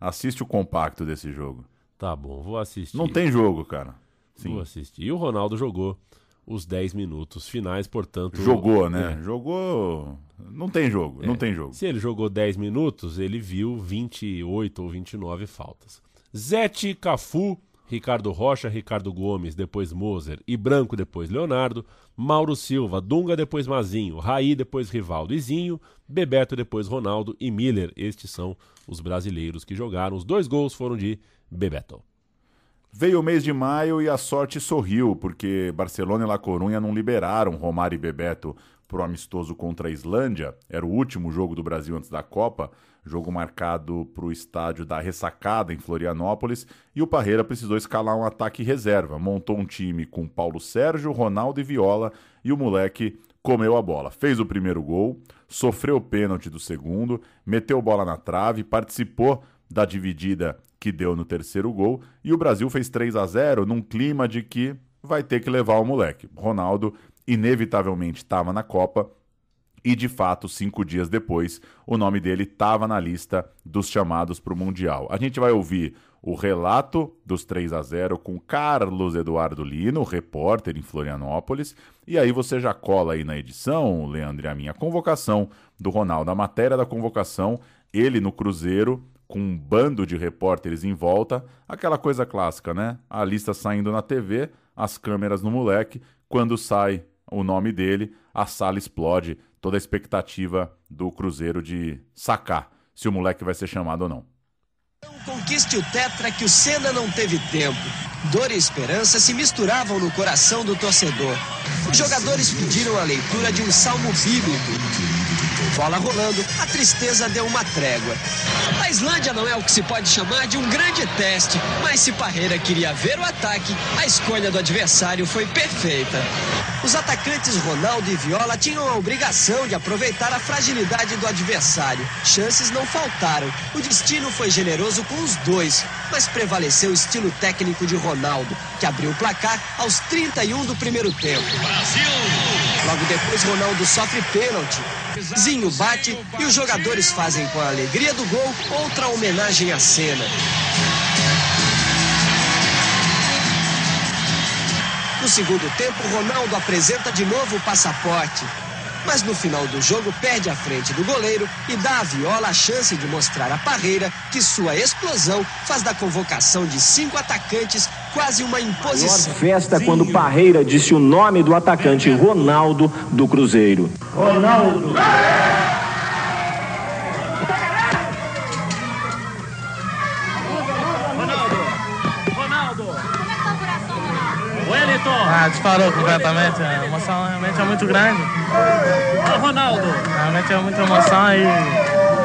Assiste o compacto desse jogo. Tá bom, vou assistir. Não tem jogo, cara. Sim. Vou assistir. E o Ronaldo jogou os 10 minutos finais, portanto. Jogou, né? É. Jogou. Não tem jogo, não É. tem jogo. Se ele jogou 10 minutos, ele viu 28 ou 29 faltas. Zete, Cafu, Ricardo Rocha, Ricardo Gomes, depois Moser e Branco, depois Leonardo, Mauro Silva, Dunga, depois Mazinho, Raí, depois Rivaldo e Zinho, Bebeto, depois Ronaldo e Miller. Estes são os brasileiros que jogaram. Os dois gols foram de Bebeto. Veio o mês de maio e a sorte sorriu, porque Barcelona e La Corunha não liberaram Romário e Bebeto pro amistoso contra a Islândia. Era o último jogo do Brasil antes da Copa, jogo marcado pro estádio da Ressacada em Florianópolis, e o Parreira precisou escalar um ataque reserva. Montou um time com Paulo Sérgio, Ronaldo e Viola, e o moleque comeu a bola. Fez o primeiro gol, sofreu o pênalti do segundo, meteu bola na trave, participou da dividida que deu no terceiro gol e o Brasil fez 3 a 0 num clima de que vai ter que levar o moleque. Ronaldo inevitavelmente estava na Copa e de fato, cinco dias depois, o nome dele estava na lista dos chamados para o Mundial. A gente vai ouvir o relato dos 3 a 0 com Carlos Eduardo Lino, repórter em Florianópolis, e aí você já cola aí na edição, Leandro, a minha convocação do Ronaldo, a matéria da convocação, ele no Cruzeiro, com um bando de repórteres em volta, aquela coisa clássica, né? A lista saindo na TV, as câmeras no moleque, quando sai o nome dele, a sala explode, toda a expectativa do Cruzeiro de sacar se o moleque vai ser chamado ou não. Conquiste o tetra que o Senna não teve tempo. Dor e esperança se misturavam no coração do torcedor. Os jogadores pediram a leitura de um salmo bíblico. Bola rolando, a tristeza deu uma trégua. A Islândia não é o que se pode chamar de um grande teste, mas se Parreira queria ver o ataque, a escolha do adversário foi perfeita. Os atacantes Ronaldo e Viola tinham a obrigação de aproveitar a fragilidade do adversário. Chances não faltaram. O destino foi generoso com os dois, mas prevaleceu o estilo técnico de Ronaldo, que abriu o placar aos 31 do primeiro tempo. Logo depois, Ronaldo sofre pênalti. Zinho bate e os jogadores fazem com a alegria do gol outra homenagem à cena. No segundo tempo, Ronaldo apresenta de novo o passaporte. Mas no final do jogo perde a frente do goleiro e dá a Viola a chance de mostrar a Parreira que sua explosão faz da convocação de cinco atacantes quase uma imposição. Festa quando Parreira disse o nome do atacante Ronaldo do Cruzeiro. Ronaldo. Wellington! Ah, disparou completamente. A emoção realmente é muito grande. Ronaldo! Realmente é muita emoção e.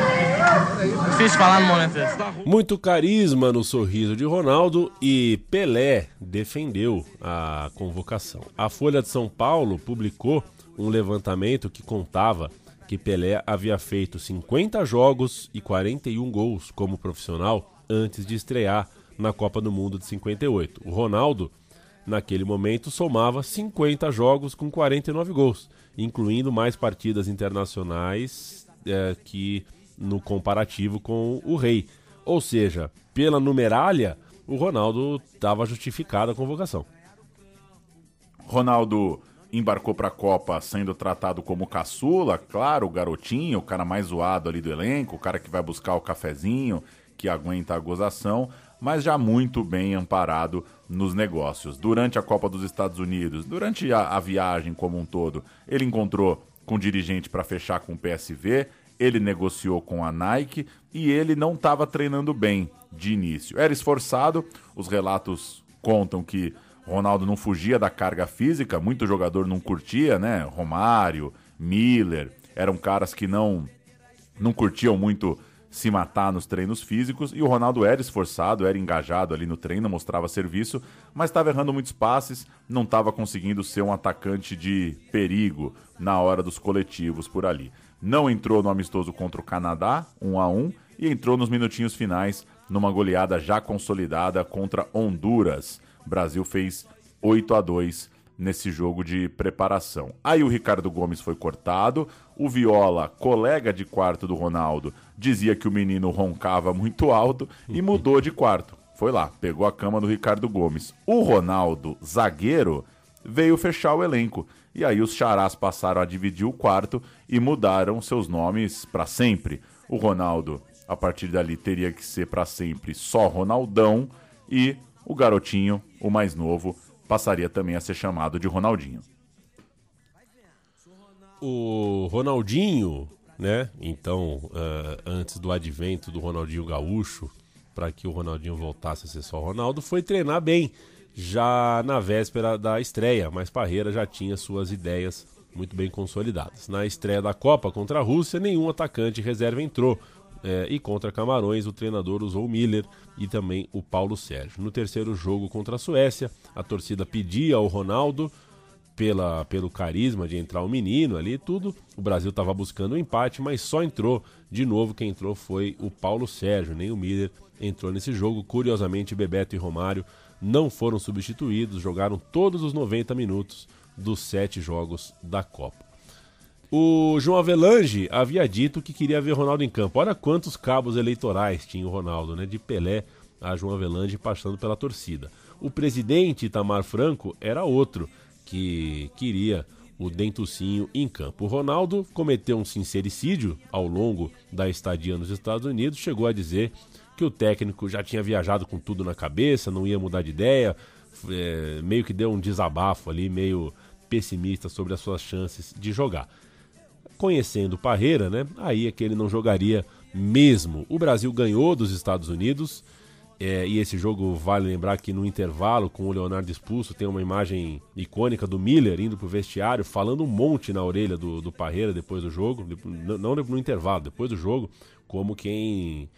Difícil falar no momento desse. Muito carisma no sorriso de Ronaldo e Pelé defendeu a convocação. A Folha de São Paulo publicou um levantamento que contava que Pelé havia feito 50 jogos e 41 gols como profissional antes de estrear na Copa do Mundo de 58. O Ronaldo, naquele momento, somava 50 jogos com 49 gols, incluindo mais partidas internacionais eh, que no comparativo com o Rei. Ou seja, pela numeralha, o Ronaldo estava justificada a convocação. Ronaldo embarcou para a Copa sendo tratado como caçula, claro, o garotinho, o cara mais zoado ali do elenco, o cara que vai buscar o cafezinho, que aguenta a gozação, mas já muito bem amparado nos negócios. Durante a Copa dos Estados Unidos, durante a, a viagem como um todo, ele encontrou com o dirigente para fechar com o PSV, ele negociou com a Nike e ele não estava treinando bem de início. Era esforçado, os relatos contam que Ronaldo não fugia da carga física, muito jogador não curtia, né? Romário, Miller, eram caras que não não curtiam muito se matar nos treinos físicos e o Ronaldo era esforçado, era engajado ali no treino, mostrava serviço, mas estava errando muitos passes, não estava conseguindo ser um atacante de perigo na hora dos coletivos por ali. Não entrou no amistoso contra o Canadá, 1 a 1 e entrou nos minutinhos finais numa goleada já consolidada contra Honduras. O Brasil fez 8 a 2 nesse jogo de preparação. Aí o Ricardo Gomes foi cortado, o Viola, colega de quarto do Ronaldo, dizia que o menino roncava muito alto e mudou de quarto. Foi lá, pegou a cama do Ricardo Gomes. O Ronaldo, zagueiro, veio fechar o elenco. E aí os charás passaram a dividir o quarto e mudaram seus nomes para sempre. O Ronaldo, a partir dali, teria que ser para sempre só Ronaldão e o garotinho, o mais novo, passaria também a ser chamado de Ronaldinho. O Ronaldinho, né? Então, uh, antes do advento do Ronaldinho Gaúcho, para que o Ronaldinho voltasse a ser só Ronaldo, foi treinar bem já na véspera da estreia, mas Parreira já tinha suas ideias muito bem consolidadas. Na estreia da Copa contra a Rússia, nenhum atacante reserva entrou. É, e contra Camarões, o treinador usou Miller e também o Paulo Sérgio. No terceiro jogo contra a Suécia, a torcida pedia ao Ronaldo pela, pelo carisma de entrar o menino ali tudo. O Brasil estava buscando o um empate, mas só entrou. De novo, quem entrou foi o Paulo Sérgio, nem o Miller entrou nesse jogo. Curiosamente, Bebeto e Romário não foram substituídos, jogaram todos os 90 minutos dos sete jogos da Copa. O João Avelange havia dito que queria ver Ronaldo em campo. Olha quantos cabos eleitorais tinha o Ronaldo, né? De Pelé a João Avelange passando pela torcida. O presidente Itamar Franco era outro que queria o Dentucinho em campo. O Ronaldo cometeu um sincericídio ao longo da estadia nos Estados Unidos, chegou a dizer que o técnico já tinha viajado com tudo na cabeça, não ia mudar de ideia, é, meio que deu um desabafo ali, meio pessimista sobre as suas chances de jogar conhecendo Parreira, né? Aí é que ele não jogaria mesmo. O Brasil ganhou dos Estados Unidos. É, e esse jogo vale lembrar que no intervalo, com o Leonardo expulso, tem uma imagem icônica do Miller indo pro vestiário, falando um monte na orelha do, do Parreira depois do jogo, não no intervalo, depois do jogo, como quem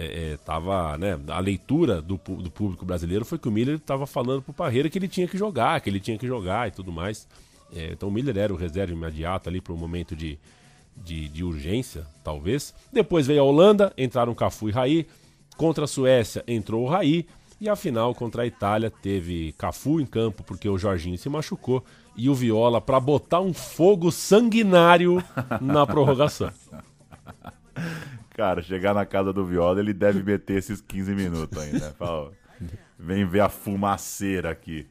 é, é, tava, né, a leitura do, do público brasileiro foi que o Miller estava falando pro Parreira que ele tinha que jogar, que ele tinha que jogar e tudo mais. É, então o Miller era o reserva imediato ali para um momento de, de, de, urgência, talvez. Depois veio a Holanda, entraram Cafu e Raí. Contra a Suécia entrou o Raí. E a final contra a Itália teve Cafu em campo porque o Jorginho se machucou e o Viola para botar um fogo sanguinário na prorrogação. Cara, chegar na casa do Viola, ele deve meter esses 15 minutos ainda. Fala, vem ver a fumaceira aqui.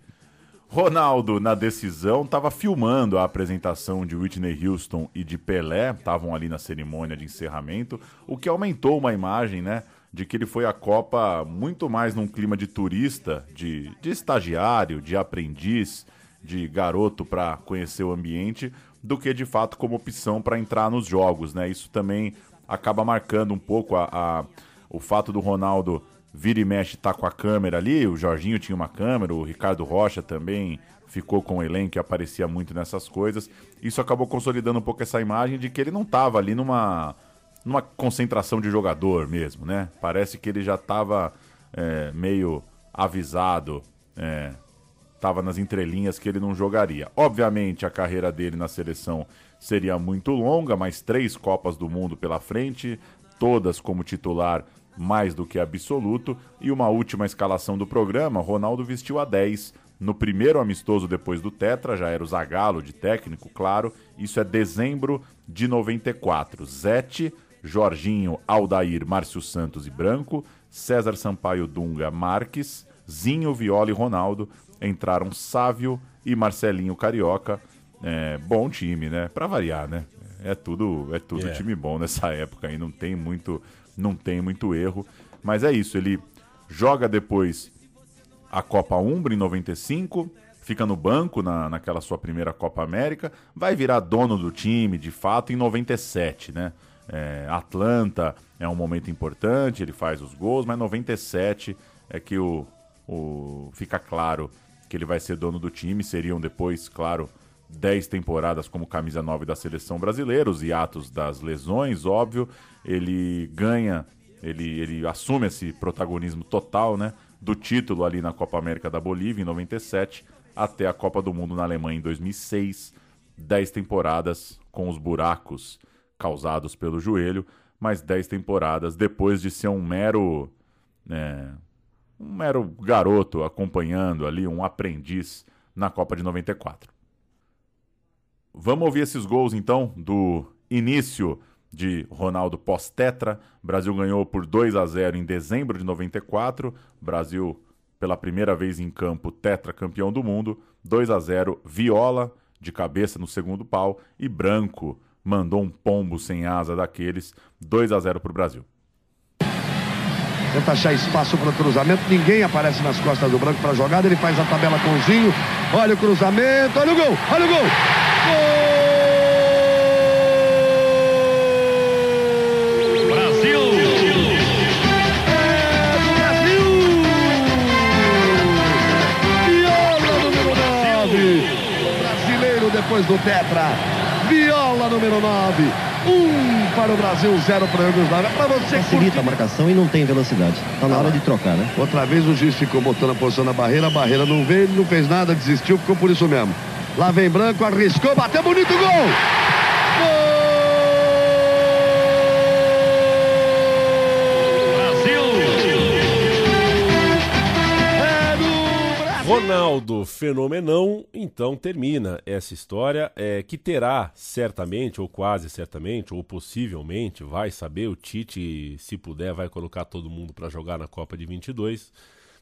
Ronaldo, na decisão, estava filmando a apresentação de Whitney Houston e de Pelé, estavam ali na cerimônia de encerramento, o que aumentou uma imagem, né? De que ele foi à Copa muito mais num clima de turista, de, de estagiário, de aprendiz, de garoto para conhecer o ambiente, do que de fato como opção para entrar nos jogos, né? Isso também acaba marcando um pouco a, a o fato do Ronaldo vira e mexe tá com a câmera ali, o Jorginho tinha uma câmera, o Ricardo Rocha também ficou com o elenco e aparecia muito nessas coisas. Isso acabou consolidando um pouco essa imagem de que ele não estava ali numa, numa concentração de jogador mesmo, né? Parece que ele já estava é, meio avisado, é, nas entrelinhas que ele não jogaria. Obviamente a carreira dele na seleção seria muito longa, mais três Copas do Mundo pela frente, todas como titular mais do que absoluto. E uma última escalação do programa: Ronaldo vestiu a 10 no primeiro amistoso depois do Tetra, já era o Zagallo de técnico, claro. Isso é dezembro de 94. Zete, Jorginho, Aldair, Márcio Santos e Branco, César Sampaio Dunga, Marques, Zinho, Viola e Ronaldo. Entraram Sávio e Marcelinho Carioca. É, bom time, né? Para variar, né? É tudo, é tudo yeah. time bom nessa época aí, não tem muito não tem muito erro. Mas é isso, ele joga depois a Copa Umbra em 95, fica no banco na, naquela sua primeira Copa América, vai virar dono do time, de fato, em 97, né? É, Atlanta é um momento importante, ele faz os gols, mas 97 é que o, o fica claro que ele vai ser dono do time. Seriam depois, claro, 10 temporadas como camisa 9 da seleção brasileira, os hiatos das lesões, óbvio. Ele ganha, ele, ele assume esse protagonismo total, né? Do título ali na Copa América da Bolívia em 97 até a Copa do Mundo na Alemanha em 2006. 10 temporadas com os buracos causados pelo joelho, mas 10 temporadas depois de ser um mero. É, um mero garoto acompanhando ali, um aprendiz na Copa de 94. Vamos ouvir esses gols então do início de Ronaldo pós-tetra. Brasil ganhou por 2 a 0 em dezembro de 94. Brasil pela primeira vez em campo tetra campeão do mundo. 2 a 0 Viola de cabeça no segundo pau e Branco mandou um pombo sem asa daqueles. 2 a 0 para o Brasil. Tenta achar espaço para o cruzamento. Ninguém aparece nas costas do Branco para a jogada. Ele faz a tabela com o Zinho. Olha o cruzamento. Olha o gol. Olha o gol. Depois do Tetra. Viola número 9. Um para o Brasil, zero para o Yugoslávia. Para você Facilita a marcação e não tem velocidade. Tá na hora de trocar, né? Outra vez o juiz ficou botando a posição na barreira, a barreira não veio, ele não fez nada, desistiu, ficou por isso mesmo. Lá vem Branco, arriscou, bateu bonito gol! Ronaldo Fenomenão, então termina essa história é, que terá certamente, ou quase certamente, ou possivelmente, vai saber, o Tite, se puder, vai colocar todo mundo para jogar na Copa de 22,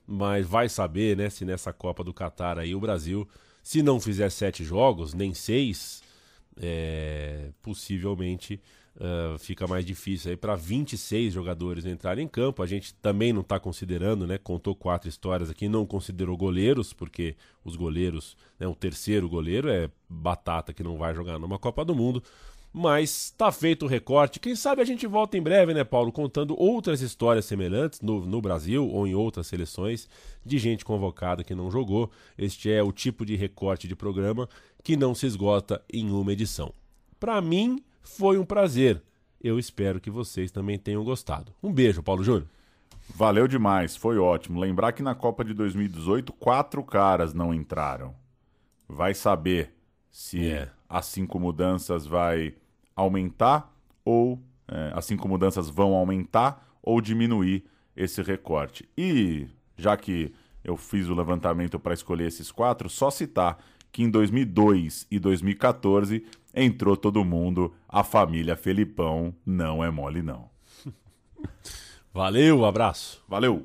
mas vai saber, né, se nessa Copa do Catar aí o Brasil, se não fizer sete jogos, nem seis, é, possivelmente uh, fica mais difícil aí para 26 jogadores entrarem em campo. A gente também não está considerando, né? Contou quatro histórias aqui, não considerou goleiros, porque os goleiros, né, o terceiro goleiro é batata que não vai jogar numa Copa do Mundo. Mas tá feito o recorte. Quem sabe a gente volta em breve, né, Paulo, contando outras histórias semelhantes no, no Brasil ou em outras seleções de gente convocada que não jogou. Este é o tipo de recorte de programa que não se esgota em uma edição. Para mim, foi um prazer. Eu espero que vocês também tenham gostado. Um beijo, Paulo Júnior. Valeu demais, foi ótimo. Lembrar que na Copa de 2018, quatro caras não entraram. Vai saber se É. as cinco mudanças vai aumentar ou é, as cinco mudanças vão aumentar ou diminuir esse recorte. E já que eu fiz o levantamento para escolher esses quatro, só citar que em 2002 e 2014 entrou todo mundo, a família Felipão não é mole não. Valeu, abraço. Valeu.